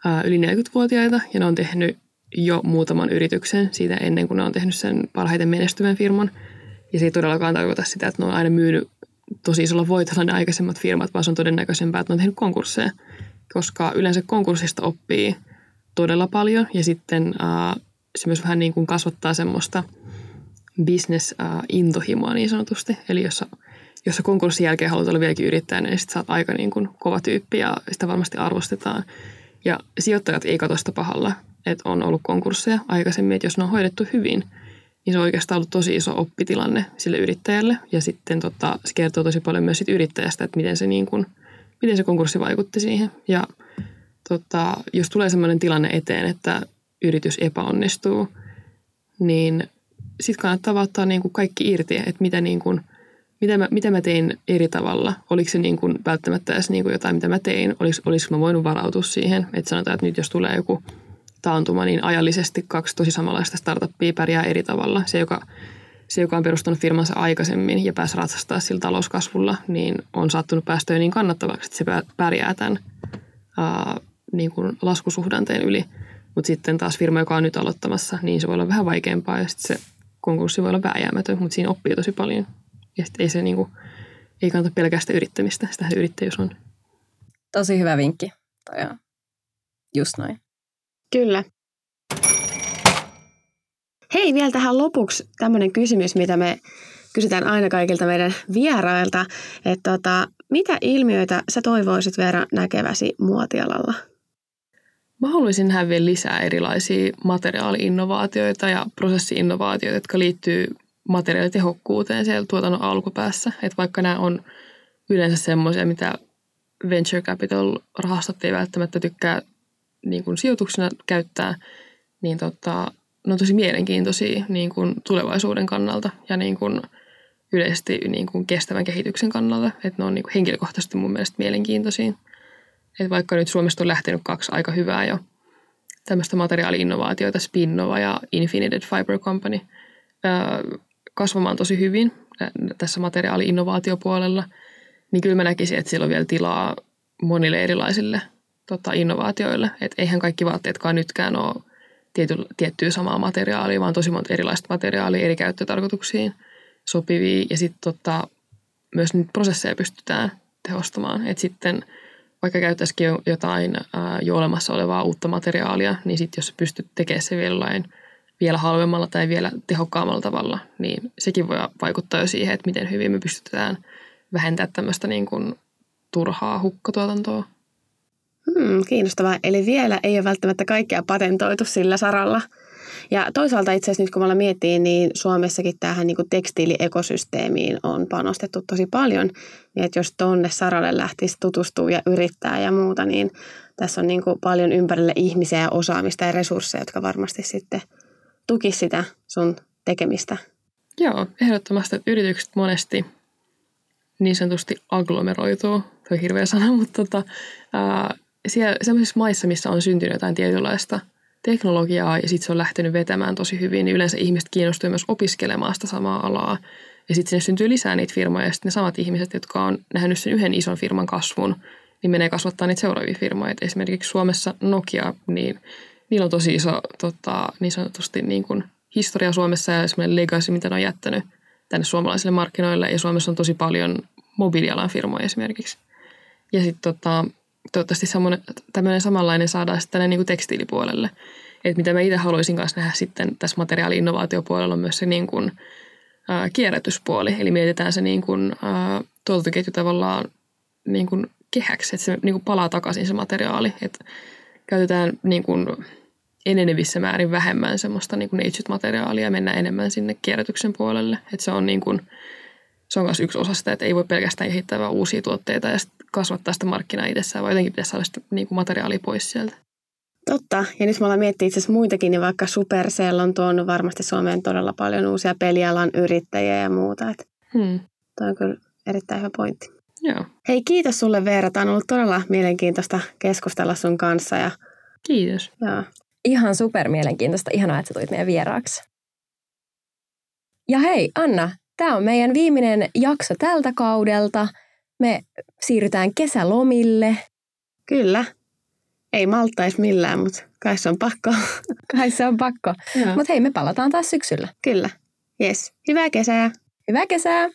ää, yli 40-vuotiaita ja ne on tehnyt jo muutaman yrityksen siitä ennen kuin ne on tehnyt sen parhaiten menestyvän firman. Ja se ei todellakaan tarkoita sitä, että ne on aina myynyt tosi isolla voitolla ne aikaisemmat firmat, vaan se on todennäköisempää, että ne on tehnyt konkursseja. Koska yleensä konkurssista oppii todella paljon ja sitten äh, se myös vähän niin kuin kasvattaa semmoista business-intohimoa niin sanotusti. Eli jos, jos sä konkurssin jälkeen haluat olla vieläkin yrittäjänä, niin sitten sä oot aika niin kuin kova tyyppi ja sitä varmasti arvostetaan. Ja sijoittajat ei katso sitä pahalla, että on ollut konkursseja aikaisemmin, että jos ne on hoidettu hyvin, niin se on oikeastaan ollut tosi iso oppitilanne sille yrittäjälle. Ja sitten tota, se kertoo tosi paljon myös siitä yrittäjästä, että miten se, niin kuin, miten se konkurssi vaikutti siihen. Ja tota, jos tulee sellainen tilanne eteen, että yritys epäonnistuu, niin sitten kannattaa ottaa niin kuin kaikki irti, että mitä, niin kuin, mitä, mä, mitä mä tein eri tavalla. Oliko se niin kuin välttämättä edes niin kuin jotain, mitä mä tein? Olis, olisiko mä voinut varautua siihen, että sanotaan, että nyt jos tulee joku taantuma, niin ajallisesti kaksi tosi samanlaista startuppia pärjää eri tavalla. Se, joka, se, joka on perustanut firmansa aikaisemmin ja pääsi ratsastaa sillä talouskasvulla, niin on saattanut päästä jo niin kannattavaksi, että se pärjää tämän ää, niin kuin laskusuhdanteen yli. Mutta sitten taas firma, joka on nyt aloittamassa, niin se voi olla vähän vaikeampaa ja sitten se konkurssi voi olla vääjäämätön, mutta siinä oppii tosi paljon. Ja ei se niin kuin, ei kannata pelkästään yrittämistä, sitä yrittäjyys on. Tosi hyvä vinkki. Toi on just noin. Kyllä. Hei, vielä tähän lopuksi tämmöinen kysymys, mitä me kysytään aina kaikilta meidän vierailta. Että tota, mitä ilmiöitä sä toivoisit Veera näkeväsi muotialalla? Mä haluaisin nähdä vielä lisää erilaisia materiaaliinnovaatioita ja prosessiinnovaatioita, jotka liittyy materiaalitehokkuuteen siellä tuotannon alkupäässä. Että vaikka nämä on yleensä semmoisia, mitä venture capital-rahastot ei välttämättä tykkää niin kuin sijoituksena käyttää, niin tota, ne on tosi mielenkiintoisia niin kuin tulevaisuuden kannalta ja niin kuin yleisesti niin kuin kestävän kehityksen kannalta. Että ne on niin kuin henkilökohtaisesti mun mielestä mielenkiintoisia. Et vaikka nyt Suomesta on lähtenyt kaksi aika hyvää jo tämmöistä materiaali-innovaatioita, Spinnova ja Infinited Fiber Company, kasvamaan tosi hyvin tässä materiaali-innovaatiopuolella, niin kyllä mä näkisin, että siellä on vielä tilaa monille erilaisille tota, innovaatioille. Et eihän kaikki vaatteetkaan nytkään ole tiety, tiettyä samaa materiaalia, vaan tosi monta erilaista materiaalia eri käyttötarkoituksiin sopivia. Ja sitten tota, myös niitä prosesseja pystytään tehostamaan. Et sitten vaikka käyttäisikin jotain ää, jo olemassa olevaa uutta materiaalia, niin sitten jos pystyt tekemään se vielä, vielä halvemmalla tai vielä tehokkaammalla tavalla, niin sekin voi vaikuttaa jo siihen, että miten hyvin me pystytään vähentämään tämmöistä niin kuin turhaa hukkatuotantoa. Hmm, kiinnostavaa. Eli vielä ei ole välttämättä kaikkea patentoitu sillä saralla. Ja toisaalta itse asiassa nyt kun me miettii, niin Suomessakin tähän niin tekstiiliekosysteemiin on panostettu tosi paljon. Niin että jos tuonne saralle lähtisi tutustua ja yrittää ja muuta, niin tässä on niin paljon ympärille ihmisiä ja osaamista ja resursseja, jotka varmasti sitten tukisi sitä sun tekemistä. Joo, ehdottomasti että yritykset monesti niin sanotusti agglomeroituu. Se on hirveä sana, mutta tota, ää, siellä sellaisissa maissa, missä on syntynyt jotain tietynlaista teknologiaa ja sitten se on lähtenyt vetämään tosi hyvin, niin yleensä ihmiset kiinnostuu myös opiskelemaan sitä samaa alaa. Ja sitten sinne syntyy lisää niitä firmoja ja sitten ne samat ihmiset, jotka on nähnyt sen yhden ison firman kasvun, niin menee kasvattaa niitä seuraavia firmoja. Et esimerkiksi Suomessa Nokia, niin niillä on tosi iso tota, niin sanotusti niin kuin historia Suomessa ja semmoinen legacy, mitä ne on jättänyt tänne suomalaisille markkinoille. Ja Suomessa on tosi paljon mobiilialan firmoja esimerkiksi. Ja sitten tota, toivottavasti tämmöinen samanlainen saadaan sitten tänne niin kuin tekstiilipuolelle. Et mitä mä itse haluaisin kanssa nähdä sitten tässä materiaali-innovaatiopuolella on myös se niin kuin, ää, kierrätyspuoli. Eli mietitään se niin kuin, ää, tuotantoketju tavallaan niin kuin kehäksi, että se niin kuin palaa takaisin se materiaali. Että käytetään niin kuin enenevissä määrin vähemmän semmoista niin kuin materiaalia ja mennään enemmän sinne kierrätyksen puolelle. Että se on niin kuin, se on myös yksi osa sitä, että ei voi pelkästään kehittää vaan uusia tuotteita ja kasvattaa sitä markkinaa itsessään, vaan jotenkin pitäisi saada sitä niin kuin materiaalia pois sieltä. Totta. Ja nyt me ollaan miettinyt itse asiassa muitakin, niin vaikka Supercell on tuonut varmasti Suomeen todella paljon uusia pelialan yrittäjiä ja muuta. Että hmm. Toi on kyllä erittäin hyvä pointti. Joo. Hei, kiitos sulle Veera. Tämä on ollut todella mielenkiintoista keskustella sun kanssa. Ja... Kiitos. Joo. Ihan super mielenkiintoista. Ihanaa, että sä tulit meidän vieraaksi. Ja hei, Anna, Tämä on meidän viimeinen jakso tältä kaudelta. Me siirrytään kesälomille. Kyllä. Ei maltaisi millään, mutta kai se on pakko. kai se on pakko. Mutta hei, me palataan taas syksyllä. Kyllä. Yes. Hyvää kesää. Hyvää kesää.